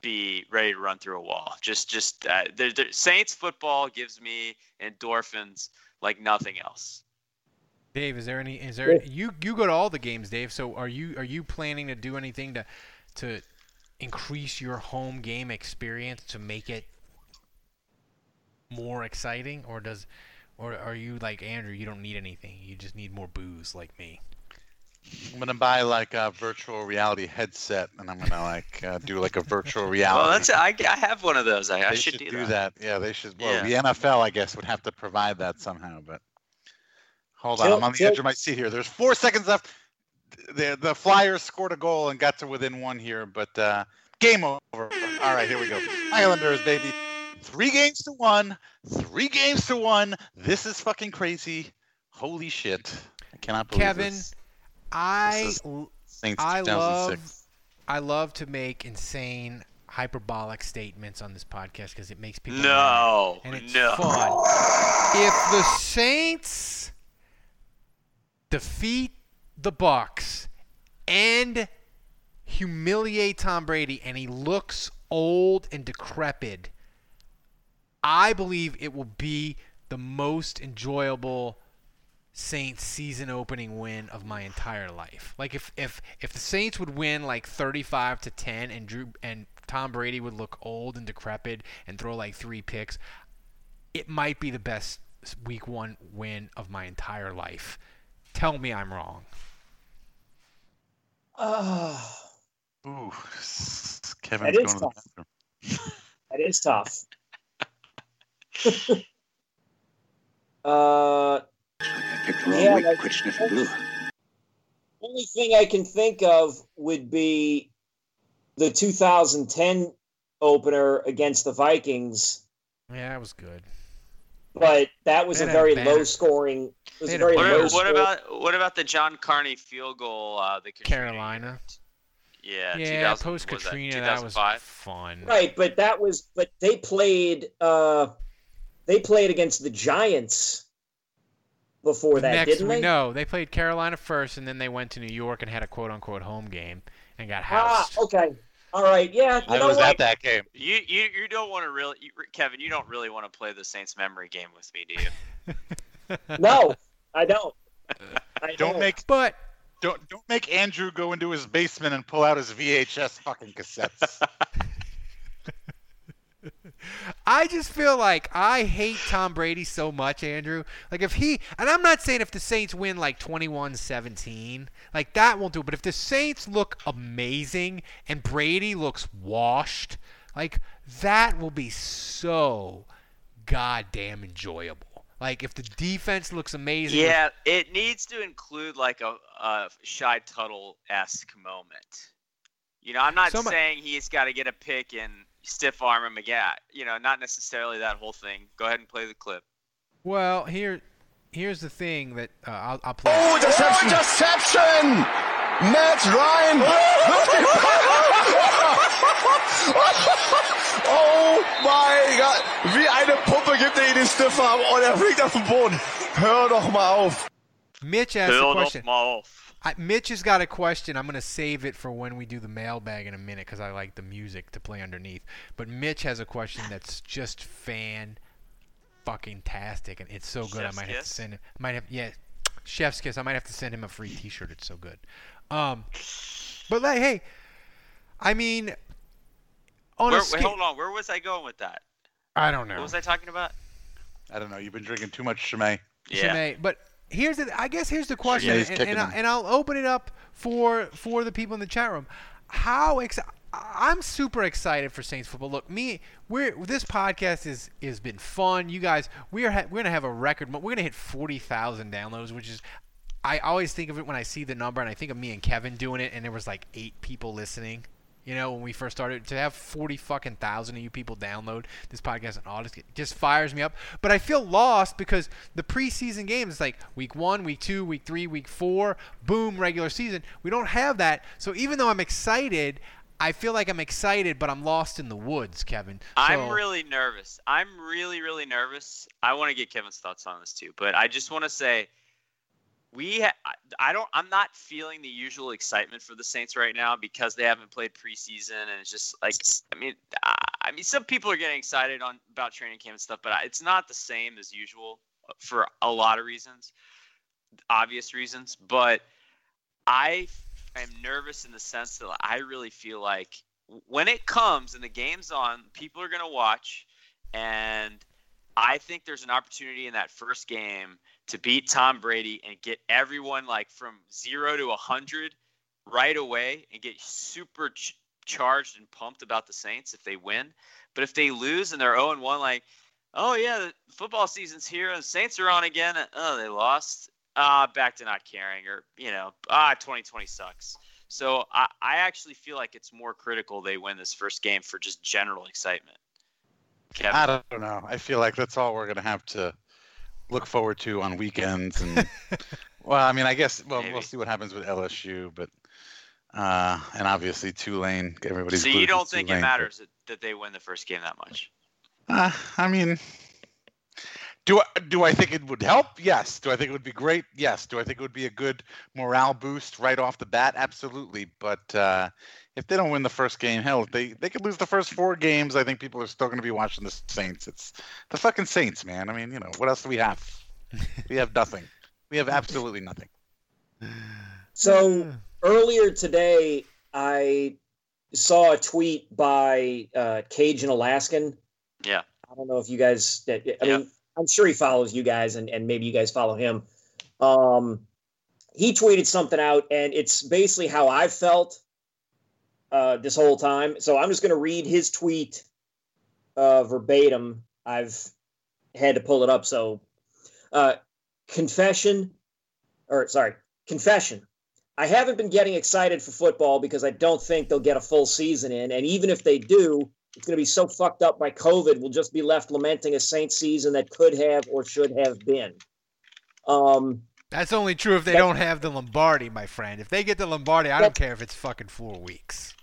be ready to run through a wall. Just, just uh, the, the Saints football gives me endorphins like nothing else. Dave, is there any? Is there you? You go to all the games, Dave. So are you? Are you planning to do anything to to increase your home game experience to make it more exciting, or does, or are you like Andrew? You don't need anything. You just need more booze, like me. I'm gonna buy like a virtual reality headset, and I'm gonna like uh, do like a virtual reality. Well, that's I, I have one of those. I, I should, should, do, do that. that. Yeah, they should. Well, Yeah. the NFL, I guess, would have to provide that somehow. But hold on, Till- I'm on the till- edge of my seat here. There's four seconds left. The the Flyers scored a goal and got to within one here, but uh, game over. All right, here we go. Islanders, baby. Three games to one. Three games to one. This is fucking crazy. Holy shit! I cannot believe Kevin, this. I I 2006. love I love to make insane hyperbolic statements on this podcast because it makes people mad, and it's no. fun. If the Saints defeat the Bucks and humiliate Tom Brady and he looks old and decrepit, I believe it will be the most enjoyable Saints season opening win of my entire life. Like if if if the Saints would win like 35 to 10 and Drew and Tom Brady would look old and decrepit and throw like 3 picks, it might be the best week 1 win of my entire life. Tell me I'm wrong. Ah, Ooh, Kevin's That going is to the bathroom. that is tough. uh, I picked the wrong Yeah, week like- to quit sniffing glue. only thing I can think of would be the 2010 opener against the Vikings, Yeah, that was good. but that was They a had a very low scoring. It was a very What, low what score- about what about the John Carney field goal? Uh, the Katrina Carolina. Yeah, Yeah, post what that, Katrina that was fun. right? But that was but they played. uh They played against the Giants before The that, next didn't week- they? No, they played Carolina first, and then they went to New York and had a quote unquote home game and got housed. Ah, okay. All right. Yeah. You I know was what? at that game. You you you don't want to really, you, Kevin. You don't really want to play the Saints memory game with me, do you? No, I don't. I Don't make But don't don't make Andrew go into his basement and pull out his VHS fucking cassettes. I just feel like I hate Tom Brady so much, Andrew. Like if he and I'm not saying if the Saints win like 21-17, like that won't do it, but if the Saints look amazing and Brady looks washed, like that will be so goddamn enjoyable. Like if the defense looks amazing, Yeah, it needs to include like a, a Shy Tuttle esque moment. You know, I'm not Some- saying he's got to get a pick and stiff arm him again. You know, not necessarily that whole thing. Go ahead and play the clip. well, here here's the thing that uh, I'll, I'll play. Oh, interception! interception! Matt Ryan! oh mein Gott! Wie eine Puppe gibt er ihn den Stiffarm und er fliegt auf den Boden. Hör doch mal auf. Mitch asked a question. up my off. I, Mitch has got a question. I'm going to save it for when we do the mailbag in a minute because I like the music to play underneath. But Mitch has a question that's just fan fucking tastic, and it's so good. Chef's I might have to send him. Might have yeah, chef's kiss. I might have to send him a free T-shirt. It's so good. Um, but like, hey, I mean, on Where, a wait, hold on. Where was I going with that? I don't know. What was I talking about? I don't know. You've been drinking too much Chimay. Yeah. Chimay. But here's the I guess here's the question, Chimay's and, and, I, and I'll open it up for for the people in the chat room. How ex- I'm super excited for Saints football. Look, me, we're this podcast is has been fun. You guys, we are ha- we're gonna have a record. We're gonna hit forty thousand downloads, which is. I always think of it when I see the number, and I think of me and Kevin doing it, and there was like eight people listening. You know, when we first started, to have forty fucking thousand of you people download this podcast and all it just fires me up. But I feel lost because the preseason games, like week one, week two, week three, week four, boom, regular season. We don't have that. So even though I'm excited, I feel like I'm excited, but I'm lost in the woods, Kevin. I'm really nervous. I'm really, really nervous. I want to get Kevin's thoughts on this too, but I just want to say we ha- I- don't I'm not feeling the usual excitement for the Saints right now because they haven't played preseason and it's just like I mean I mean some people are getting excited on about training camp and stuff but it's not the same as usual for a lot of reasons obvious reasons but I am nervous in the sense that I really feel like when it comes and the game's on people are going to watch and I think there's an opportunity in that first game to beat Tom Brady and get everyone like from zero to a hundred right away and get super ch- charged and pumped about the Saints if they win. But if they lose and they're 0 and 1, like, oh yeah, the football season's here and the Saints are on again. Oh, they lost. Ah, back to not caring, or you know, ah, 2020 sucks. So I, I actually feel like it's more critical they win this first game for just general excitement. Kevin. I don't know. I feel like that's all we're gonna have to look forward to on weekends and well, I mean, I guess well, Maybe. we'll see what happens with LSU, but uh, and obviously Tulane. Everybody's so you don't think Tulane, it matters but, that, that they win the first game that much? Uh, I mean, do I, do I think it would help? Yes. Do I think it would be great? Yes. Do I think it would be a good morale boost right off the bat? Absolutely. But uh, if they don't win the first game, hell, they they could lose the first four games. I think people are still going to be watching the Saints. It's the fucking Saints, man. I mean, you know, what else do we have? we have nothing. We have absolutely nothing. So earlier today, I saw a tweet by uh, Cajun Alaskan. Yeah. I don't know if you guys. I yeah. mean, I'm sure he follows you guys, and, and maybe you guys follow him. Um, he tweeted something out, and it's basically how I felt uh, this whole time. So I'm just going to read his tweet uh, verbatim. I've had to pull it up. So, uh, confession, or sorry, confession. I haven't been getting excited for football because I don't think they'll get a full season in. And even if they do, it's going to be so fucked up by COVID, we'll just be left lamenting a Saints season that could have or should have been. Um, That's only true if they don't have the Lombardi, my friend. If they get the Lombardi, I don't care if it's fucking four weeks.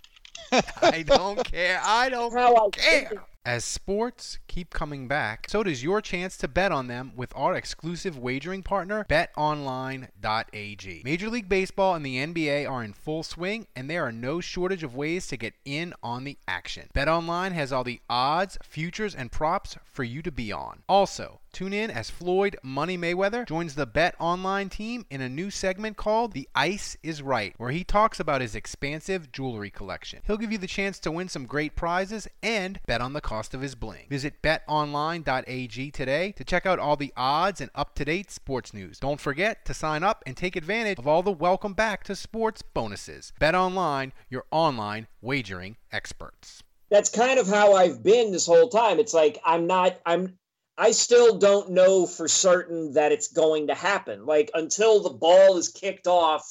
I don't care. I don't care. As sports keep coming back, so does your chance to bet on them with our exclusive wagering partner, betonline.ag. Major League Baseball and the NBA are in full swing, and there are no shortage of ways to get in on the action. BetOnline has all the odds, futures, and props for you to be on. Also, Tune in as Floyd Money Mayweather joins the Bet Online team in a new segment called The Ice is Right, where he talks about his expansive jewelry collection. He'll give you the chance to win some great prizes and bet on the cost of his bling. Visit betonline.ag today to check out all the odds and up to date sports news. Don't forget to sign up and take advantage of all the welcome back to sports bonuses. Bet Online, your online wagering experts that's kind of how I've been this whole time. It's like I'm not I'm I still don't know for certain that it's going to happen. Like until the ball is kicked off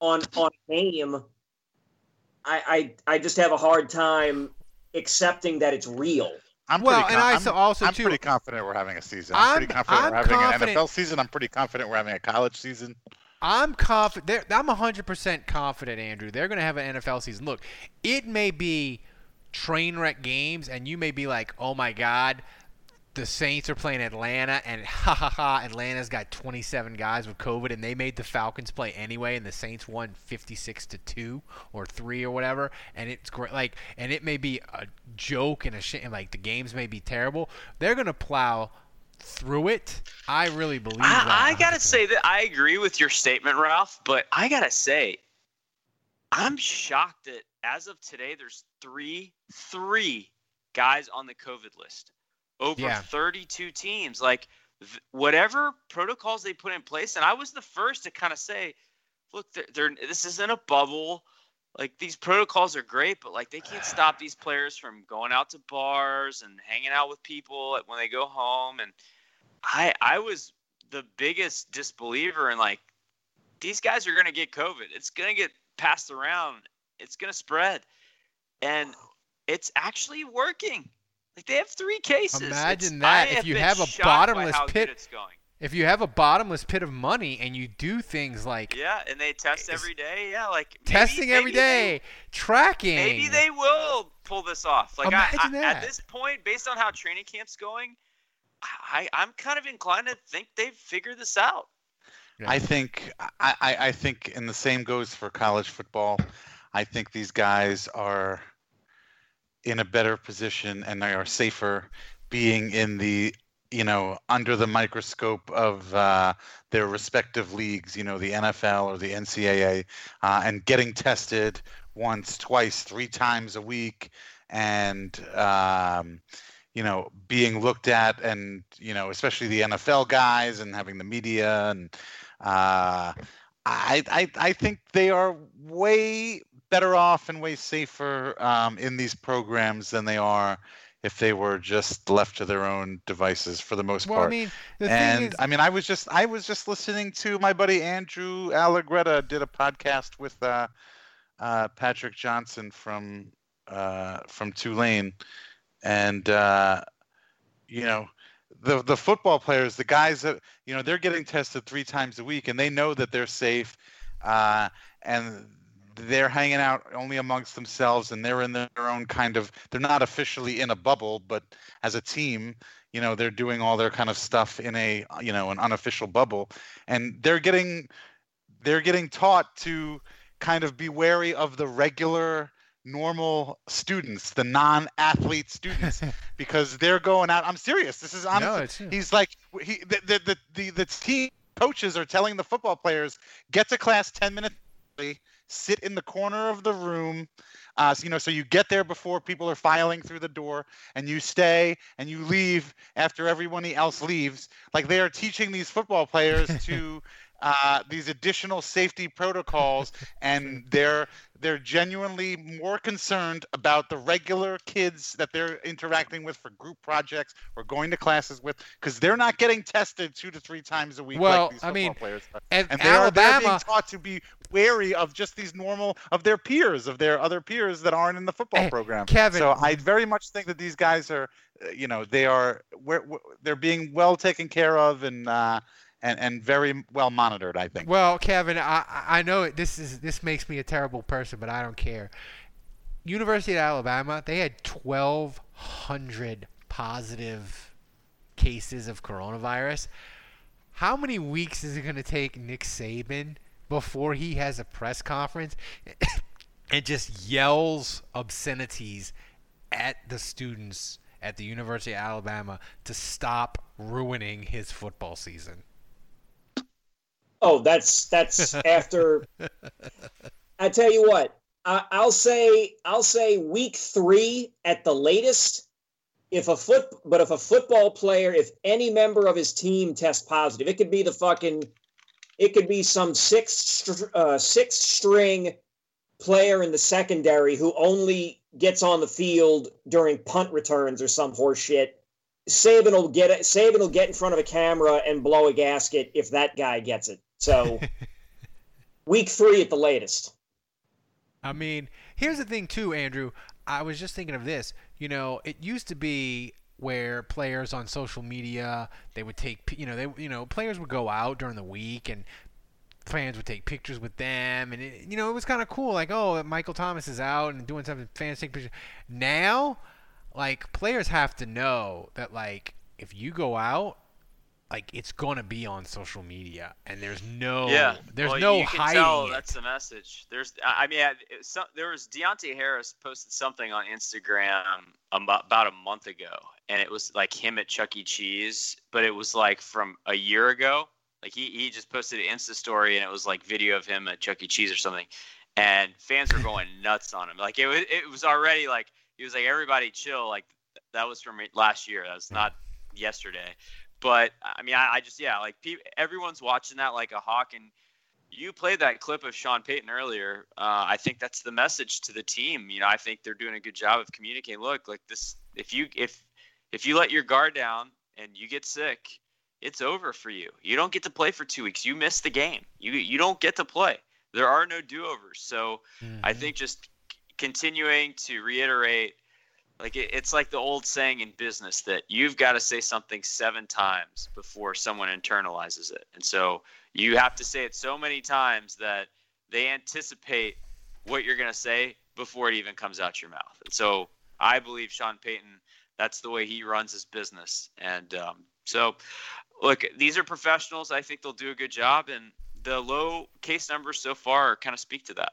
on on game, I I, I just have a hard time accepting that it's real. I'm well, and I I'm, also I'm too, pretty confident we're having a season. I'm, I'm pretty confident I'm we're having confident, an NFL season. I'm pretty confident we're having a college season. I'm confident. I'm 100% confident, Andrew. They're going to have an NFL season. Look, it may be train wreck games, and you may be like, "Oh my God, the Saints are playing Atlanta, and ha ha ha, Atlanta's got 27 guys with COVID, and they made the Falcons play anyway, and the Saints won 56 to two or three or whatever, and it's great. Like, and it may be a joke and a shit, and like the games may be terrible. They're gonna plow through it. I really believe I, that. I gotta say that I agree with your statement, Ralph, but I gotta say, I'm shocked that as of today, there's three, three guys on the COVID list over yeah. 32 teams. Like th- whatever protocols they put in place, and I was the first to kind of say, look, they're, they're, this isn't a bubble. Like these protocols are great, but like they can't stop these players from going out to bars and hanging out with people when they go home. And I I was the biggest disbeliever in like these guys are going to get COVID. It's going to get passed around. It's going to spread, and it's actually working. Like they have three cases. Imagine it's, that if you have a bottomless pit. If you have a bottomless pit of money and you do things like yeah, and they test every day, yeah, like maybe, testing maybe every day, they, tracking. Maybe they will pull this off. Like I, I, at this point, based on how training camp's going, I, I'm kind of inclined to think they've figured this out. Yeah. I think I, I think, and the same goes for college football. I think these guys are in a better position and they are safer being in the you know under the microscope of uh, their respective leagues you know the nfl or the ncaa uh, and getting tested once twice three times a week and um, you know, being looked at, and you know, especially the NFL guys and having the media, and uh, I, I, I think they are way better off and way safer um, in these programs than they are if they were just left to their own devices for the most Well, part. I mean, the and thing is, I mean, I was just I was just listening to my buddy Andrew Allegretta did a podcast with uh, uh, Patrick Johnson from uh, from Tulane, and uh, you know the the football players, the guys that you know they're getting tested three times a week, and they know that they're safe, uh, and they're hanging out only amongst themselves, and they're in their own kind of they're not officially in a bubble, but as a team, you know they're doing all their kind of stuff in a you know an unofficial bubble, and they're getting they're getting taught to kind of be wary of the regular normal students the non-athlete students because they're going out i'm serious this is honestly it's- he's like he the, the the the the team coaches are telling the football players get to class 10 minutes early sit in the corner of the room uh, so, you know so you get there before people are filing through the door and you stay and you leave after everyone else leaves. Like they are teaching these football players to uh, these additional safety protocols and they're they're genuinely more concerned about the regular kids that they're interacting with for group projects or going to classes with because they're not getting tested two to three times a week Well, like these I mean, players are. at and they are they're being taught to be wary of just these normal of their peers of their other peers that aren't in the football Hey, program Kevin- so i very much think that these guys are uh, you know they are they're being well taken care of and uh and, and very well monitored, I think. Well, Kevin, I I know this is this makes me a terrible person, but I don't care. University of Alabama, they had 1,200 positive cases of coronavirus. How many weeks is it going to take Nick Saban before he has a press conference and just yells obscenities at the students at the University of Alabama to stop ruining his football season? Oh, that's that's after. I tell you what, I, I'll say I'll say week three at the latest. If a foot, but if a football player, if any member of his team tests positive, it could be the fucking, it could be some six uh, six string player in the secondary who only gets on the field during punt returns or some horse shit. Saban will get it. Saban will get in front of a camera and blow a gasket if that guy gets it. So, week three at the latest. I mean, here's the thing too, Andrew. I was just thinking of this. You know, it used to be where players on social media they would take, you know, they you know players would go out during the week and fans would take pictures with them, and it, you know it was kind of cool. Like, oh, Michael Thomas is out and doing something. Fans take pictures. Now, like players have to know that like if you go out. Like it's gonna be on social media, and there's no, yeah, there's well, no you can hiding tell it. That's the message. There's, I mean, I- some, there was Deonte Harris posted something on Instagram about, about a month ago, and it was like him at Chuck E. Cheese, but it was like from a year ago. Like he, he just posted an Insta story, and it was like video of him at Chuck E. Cheese or something, and fans were going nuts on him. Like it was, it was already like he was like everybody chill. Like that was from last year. That was not yesterday. But I mean, I, I just yeah, like pe- everyone's watching that like a hawk, and you played that clip of Sean Payton earlier. Uh, I think that's the message to the team. You know, I think they're doing a good job of communicating. Look, like this, if you if if you let your guard down and you get sick, it's over for you. You don't get to play for two weeks. You miss the game. You you don't get to play. There are no do overs. So I think just c- continuing to reiterate like it, it's like the old saying in business that you've got to say something seven times before someone internalizes it. And so you have to say it so many times that they anticipate what you're going to say before it even comes out your mouth. And so i believe sean payton that's the way he runs his business. And um, so look these are professionals. I think they'll do a good job. And the low case numbers so far kind of speak to that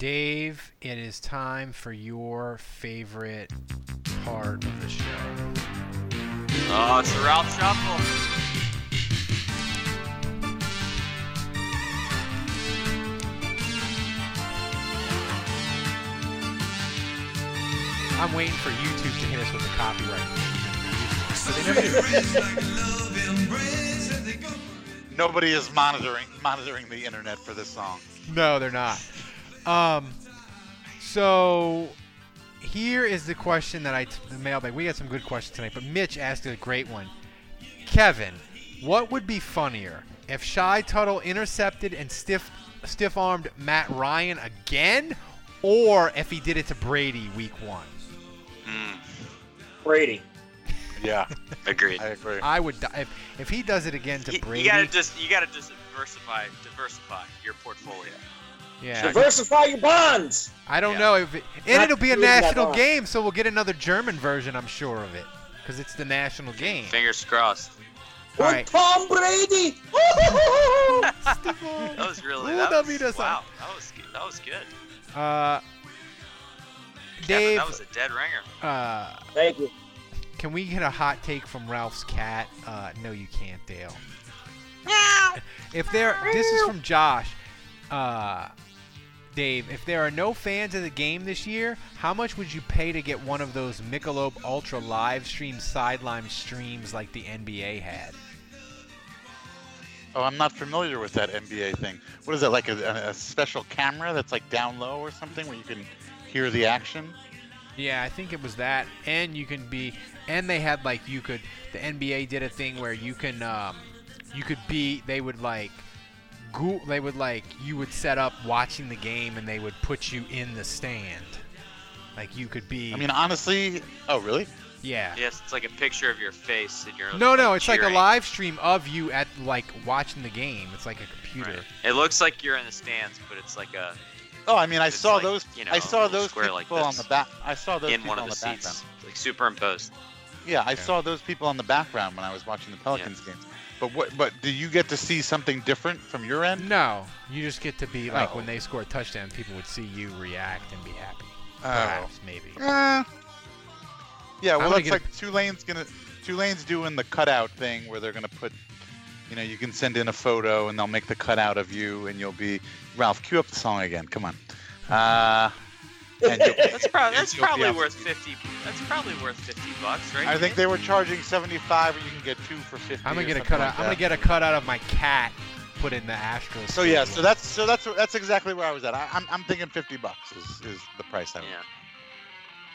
Dave, it is time for your favorite part of the show. Oh, it's the Ralph Shuffle. I'm waiting for YouTube to hit us with the copyright. But they never do. Nobody is monitoring monitoring the internet for this song. No, they're not. Um, so here is the question that I t- the mailbag. We got some good questions tonight, but Mitch asked a great one. Kevin, what would be funnier if Shy Tuttle intercepted and stiff stiff armed Matt Ryan again, or if he did it to Brady week one? Brady. Yeah, agreed. I agree. I would die if, if he does it again to You, Brady. you gotta just you gotta just diversify diversify your portfolio. Yeah, Diversify your bonds. I don't Yeah. know if it, and Not it'll be a national game, so we'll get another German version. I'm sure of it because it's the national game. Fingers crossed. All And. Tom Brady. That was really that was, wow. That was good. That was good. Uh, Kevin, Dave, that was a dead ringer. uh, Thank you. can we get a hot take from Ralph's cat? Uh, no, you can't, Dale. If there, this is from Josh. Uh, Dave, if there are no fans of the game this year, how much would you pay to get one of those Michelob Ultra live stream sideline streams like the NBA had? Oh, I'm not familiar with that NBA thing. What is that like a, a, a special camera that's like down low or something where you can hear the action? Yeah, I think it was that, and you can be, and they had like you could. The NBA did a thing where you can, um, you could be. They would like, go, they would like you would set up watching the game, and they would put you in the stand. Like you could be. I mean, honestly. Oh, really? yeah. Yes, it's like a picture of your face and you're. No, no, like, it's like a live stream of you at like watching the game. It's like a computer. Right. It looks like you're in the stands, but it's like a Oh, I mean, I saw like, those. you know, I saw those people like on the back. I saw those in people one of on the the background. seats, like superimposed. Yeah, I saw those people on the background when I was watching the Pelicans games. But what? But do you get to see something different from your end? No, you just get to be like Oh. when they score a touchdown, people would see you react and be happy. Oh. Perhaps, maybe. Uh, yeah, well, it's get a- like Tulane's gonna Tulane's doing the cutout thing where they're gonna put, you know, you can send in a photo and they'll make the cutout of you and you'll be Ralph. Cue up the song again. Come on. Uh, and you'll, That's probably that's You'll probably up- worth fifty. That's probably worth fifty bucks, right? I think they were charging 75, or you can get two for 50. I'm gonna get a cut like out. I'm gonna get a cut out of my cat. Put in the Astros. So yeah, so that's so that's that's exactly where I was at. I, I'm I'm thinking 50 bucks is, is the price I would. Yeah.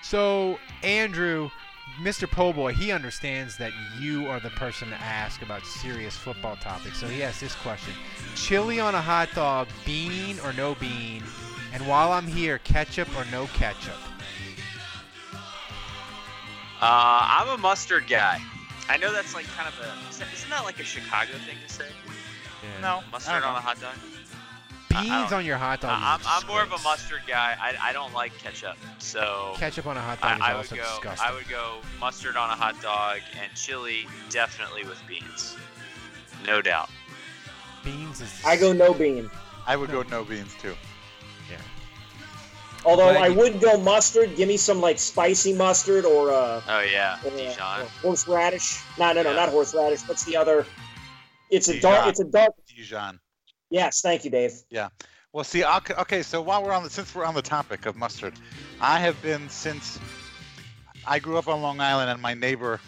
So Andrew, Mr. Po'boy, he understands that you are the person to ask about serious football topics. So he asked this question: Chili on a hot dog, bean or no bean? And while I'm here, ketchup or no ketchup? Uh, I'm a mustard guy. I know that's like kind of a. Isn't isn't that like a Chicago thing to say? Yeah. No, Mustard on a hot dog. I- I Beans on your hot dog. I- I'm, I'm more of a mustard guy. I, I don't like ketchup, so Ketchup on a hot dog I, I is would also go. disgusting. I would go mustard on a hot dog and chili definitely with beans, no doubt. Beans is. I go no bean. I would go no beans too. Yeah. Although I would go mustard. Give me some like spicy mustard or uh, Oh yeah, or, uh, Dijon. or horseradish. No, no, no, Yeah. not horseradish. What's the other? It's a dark. It's a dark. Dijon. Yes, thank you, Dave. Yeah. Well, see, okay, okay, so while we're on the since we're on the topic of mustard, I have been since I grew up on Long Island, and my neighbor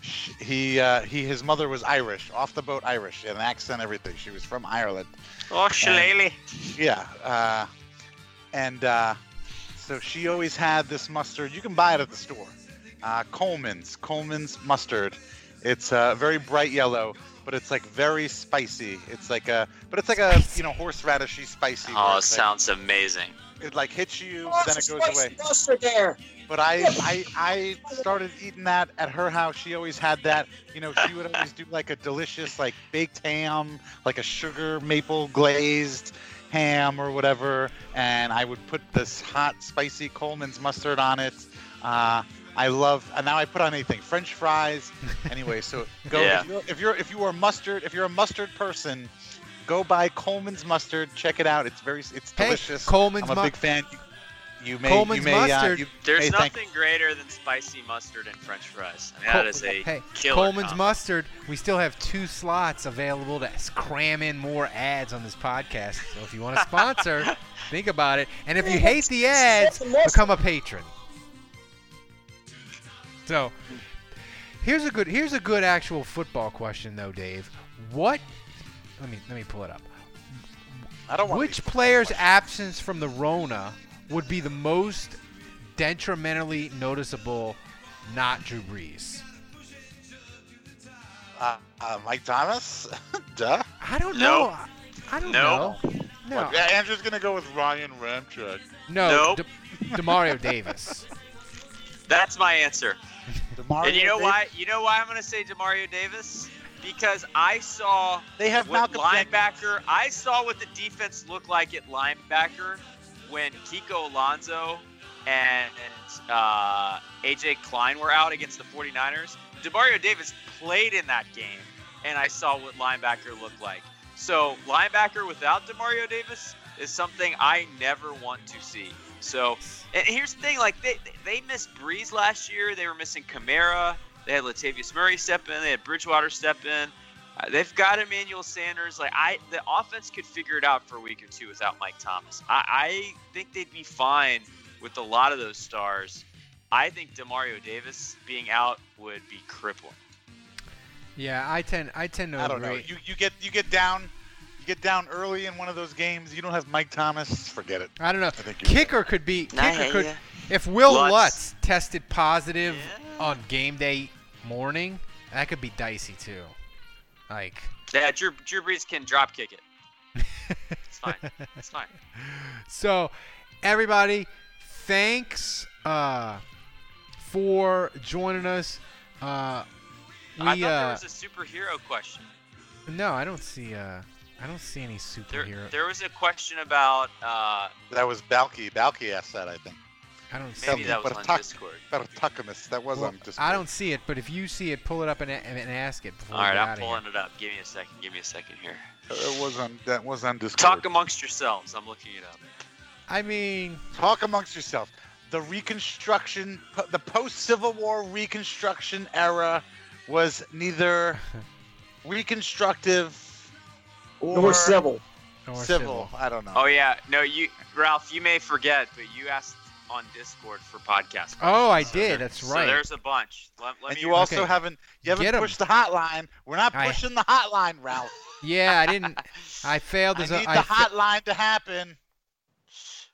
sh- he uh, he his mother was Irish, off the boat Irish, an accent, everything. She was from Ireland. Oh, shillelagh. Yeah, uh, and uh, so she always had this mustard. You can buy it at the store. Uh, Colman's Colman's mustard. It's uh, very bright yellow, but it's like very spicy. It's like a, but it's like a you know horseradishy spicy. Oh, it it's like- sounds amazing. it like hits you, Oh, then it goes away. mustard there. But I, I, I started eating that at her house. She always had that. You know, she would always do like a delicious, like baked ham, like a sugar maple glazed ham or whatever, and I would put this hot, spicy Colman's mustard on it. Uh, I love, and now I put on anything, French fries. Anyway, so go Yeah. if, you're, if you're if you are mustard, if you're a mustard person, go buy Colman's mustard. Check it out. It's very, it's Hey, delicious. Colman's I'm a mu- big fan. You, you may, Colman's you may, mustard. Uh, you There's may thank- nothing greater than spicy mustard and French fries. I mean, Col- that is a hey, killer. Colman's combo. mustard. We still have two slots available to s- cram in more ads on this podcast. So if you want to sponsor, think about it. And if you hate the ads, become a patron. So here's a good here's a good actual football question though, Dave. What? Let me let me pull it up. I don't want Which player's absence from the Rona would be the most detrimentally noticeable? Not Drew Brees. Uh, uh, Mike Thomas? Duh. I don't Nope. know. I don't Nope. know. No. What, yeah, Andrew's gonna go with Ryan Ramczyk. No. Nope. De- Demario Davis. That's my answer. Demario and you know Davis- why? You know why I'm going to say Demario Davis? Because I saw They have what Malcolm linebacker. I saw what the defense looked like at linebacker when Kiko Alonso and uh, AJ Klein were out against the 49ers. Demario Davis played in that game, and I saw what linebacker looked like. So linebacker without Demario Davis is something I never want to see. So, and here's the thing: like they they missed Brees last year. They were missing Kamara. They had Latavius Murray step in. They had Bridgewater step in. Uh, they've got Emmanuel Sanders. Like I, the offense could figure it out for a week or two without Mike Thomas. I, I think they'd be fine with a lot of those stars. I think Demario Davis being out would be crippling. Yeah, I tend I tend to I don't agree. know. You you get you get down, you get down early in one of those games. You don't have Mike Thomas. Forget it. I don't know. think you're Kicker could be Nah, kicker could yeah. if Wil Lutz. Lutz tested positive on game day morning, that could be dicey too. Like Yeah, Drew, Drew Brees can drop kick it. It's fine. It's fine. So, everybody, thanks uh, for joining us. Uh, we I thought there uh, was a superhero question. no, I don't see. Uh, I don't see any There, superhero. there was a question about uh, That was Balky. Balky asked that, I think. I don't see. maybe it. that was But on Tuck- Discord. Better Tuckamus. That was Well, on Discord. I don't see it, but if you see it, pull it up and, a- and ask it. Before All we right, get I'm pulling here. it up. Give me a second. Give me a second here. It was on. That was on Discord. Talk amongst yourselves. I'm looking it up. I mean, Talk amongst yourself. The Reconstruction, the post-Civil War Reconstruction era was neither reconstructive or Nor civil. or civil. I don't know. Oh yeah, no, you, Ralph. You may forget, but you asked on Discord for podcast. Oh, I questions. did. there- that's So right. there's a bunch. Let, let and me you also Okay. haven't you haven't Get 'em. pushed the hotline. We're not I- pushing the hotline, Ralph. Yeah, I didn't. I failed I as need a. the I fa- hotline to happen.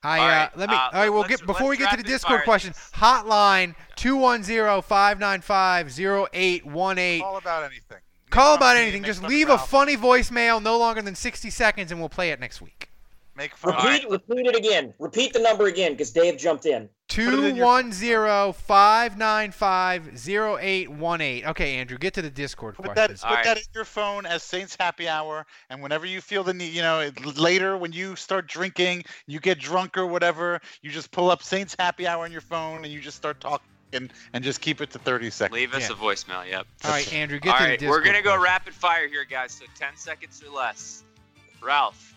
I All uh, right, let me. uh, all right, we'll get before we get to the Discord fire question. these. Hotline 210-595-0818. Call about anything. Call Make fun about anything. Just leave a funny voicemail, no longer than 60 seconds, and we'll play it next week. Make fun of Repeat, repeat it again. Repeat the number again, because Dave jumped in. it in your- 210-595-0818. Okay, Andrew, get to the Discord Put that, questions. put All right. that in your phone as Saints Happy Hour, and whenever you feel the need, you know, later when you start drinking, you get drunk or whatever, you just pull up Saints Happy Hour on your phone and you just start talking and and just keep it to 30 seconds. Leave us Yeah. a voicemail. Yep. All right, Andrew, get All to right, the we're gonna go questions. rapid fire here, guys. So 10 seconds or less. Ralph,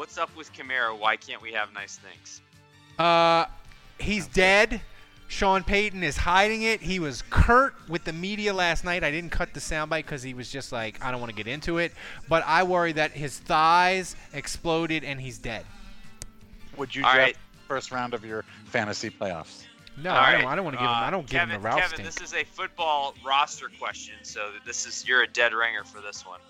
what's up with Kamara? Why can't we have nice things? Uh, he's dead. Sean Payton is hiding it. He was curt with the media last night. I didn't cut the soundbite because he was just like, I don't want to get into it. But I worry that his thighs exploded and he's dead. Would you All draft right. first round of your fantasy playoffs? No, All I right, don't. I don't want to give him. I uh, don't give Kevin, him the Ralph Kevin, stink. this is a football roster question, so this is you're a dead ringer for this one.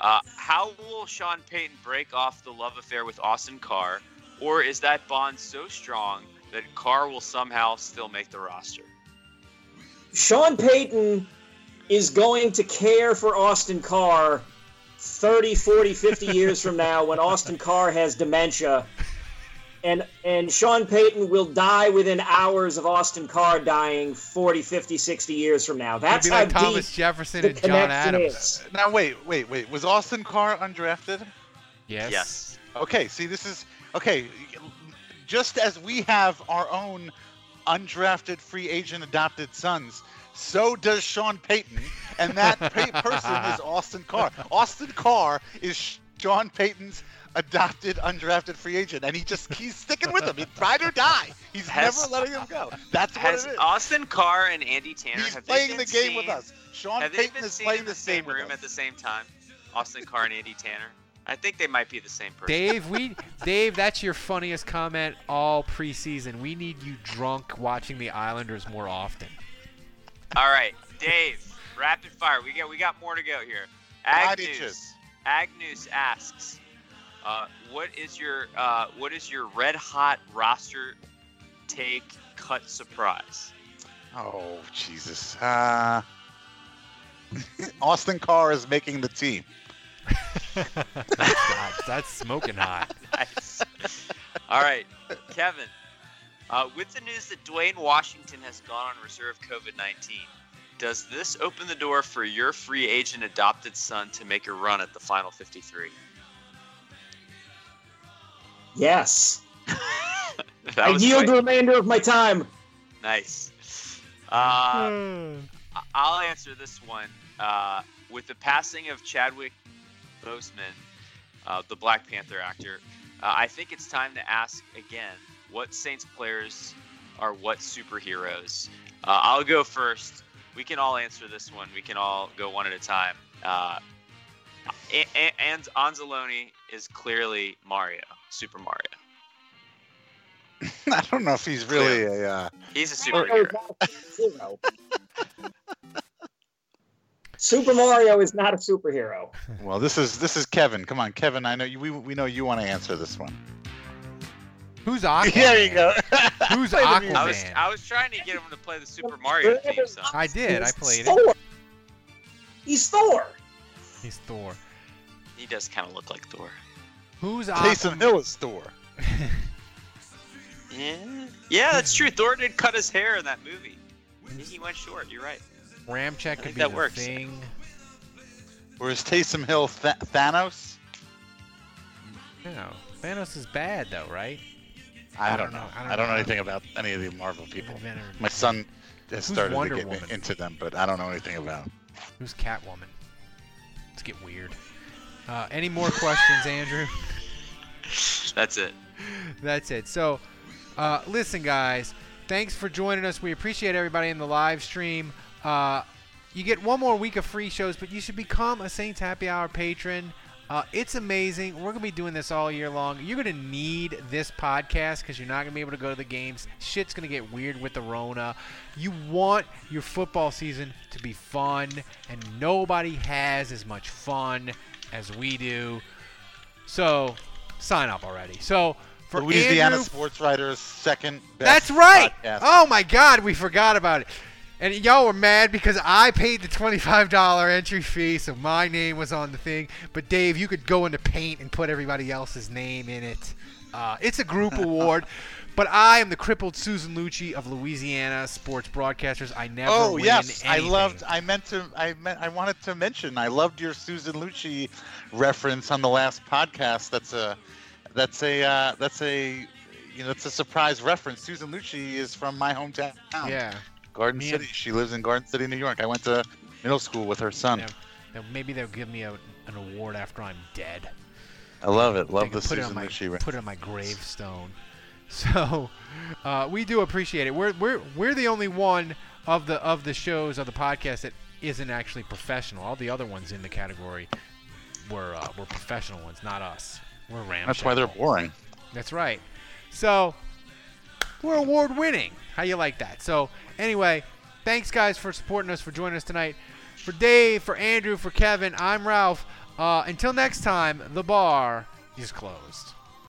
Uh, how will Sean Payton break off the love affair with Austin Carr, or is that bond so strong that Carr will somehow still make the roster? Sean Payton is going to care for Austin Carr 30, 40, 50 years from now when Austin Carr has dementia. And and Sean Payton will die within hours of Austin Carr dying 40, 50, 60 years from now. That's be how like Thomas deep Jefferson the and John Adams. is. Now wait, wait, wait. Was Austin Carr undrafted? Yes. Yes. Okay, see, this is okay. Just as we have our own undrafted free agent adopted sons, so does Sean Payton, and that person is Austin Carr. Austin Carr is Sean Payton's adopted undrafted free agent, and he just he's sticking with him. He'd ride or die. He's Has- never letting him go. That's what Has it is. Austin Carr and Andy Tanner He's have they playing been the game with us. Sean have they Payton been is playing in the the same game room at the same time? Austin Carr and Andy Tanner. I think they might be the same person. Dave, we Dave, that's your funniest comment all preseason. We need you drunk watching the Islanders more often. All right, Dave, rapid fire. We got we got more to go here. Glad Agnews. Agnews asks, uh, what is your uh, what is your red hot roster take cut surprise? Oh Jesus! Uh, Austin Carr is making the team. that's, that's smoking hot. Nice. All right, Kevin. Uh, with the news that Dwayne Washington has gone on reserve COVID 19, does this open the door for your free agent adopted son to make a run at the final 53? Yes. I yield the remainder of my time. Nice. Uh, I- I'll answer this one. Uh, with the passing of Chadwick Boseman, uh, the Black Panther actor, uh, I think it's time to ask again what Saints players are what superheroes? Uh, I'll go first. We can all answer this one. We can all go one at a time. Uh, A- A- and Anzalone is clearly Mario, Super Mario. I don't know if he's really a. Uh, He's a Mario superhero. is not a superhero. Super Mario is not a superhero. well, this is this is Kevin. Come on, Kevin. I know you. We, we know you want to answer this one. Who's Aquaman? There you go. Who's Play the music. I was Aquaman? I was trying to get him to play the Super Mario theme song. I did. I played it. He's Thor. He's Thor. He does kind of look like Thor. Who's Taysom Aquaman? Hill is Thor. Yeah, yeah, that's true. Thor did cut his hair in that movie. He went short. You're right. Ramczyk could be that the works. thing. Whereas Taysom Hill, Th- Thanos. No, Thanos is bad though, right? I, I don't don't know. know. I I don't don't, know know. anything about any of the Marvel people. My son has Who's started Wonder to get Woman? into them, but I don't know anything about. 'em. Who's Catwoman? Let's get weird. Uh, any more questions, Andrew? That's it. That's it. So, uh, listen, guys. Thanks for joining us. We appreciate everybody in the live stream. Uh, you get one more week of free shows, but you should become a Saints Happy Hour patron. Uh, it's amazing. We're going to be doing this all year long. You're going to need this podcast because you're not going to be able to go to the games. Shit's going to get weird with the Rona. You want your football season to be fun, and nobody has as much fun as we do. So, sign up already. So, for Louisiana Andrew, sports writers second that's right. podcast. Oh my God, we forgot about it. And y'all were mad because I paid the twenty-five dollar entry fee, so my name was on the thing. But Dave, you could go into Paint and put everybody else's name in it. Uh, it's a group award, but I am the crippled Susan Lucci of Louisiana sports broadcasters. I never Oh yes, I loved. I meant to. I meant. I wanted to mention. I loved your Susan Lucci reference on the last podcast. That's a. That's a. Uh, that's a. You know, that's a surprise reference. Susan Lucci is from my hometown. Yeah. Garden City. She lives in Garden City, New York. I went to middle school with her son. Yeah. Maybe they'll give me a, an award after I'm dead. I love it. Love the put it Susan on my Lucci. put it on my gravestone. So uh, we do appreciate it. We're we're we're the only one of the of the shows of the podcast that isn't actually professional. All the other ones in the category were uh, were professional ones, not us. We're ramshackle. That's why they're boring. That's right. So we're award winning. How you like that? So anyway, thanks guys for supporting us for joining us tonight. For Dave, for Andrew, for Kevin, I'm Ralph. Uh, until next time, the bar is closed.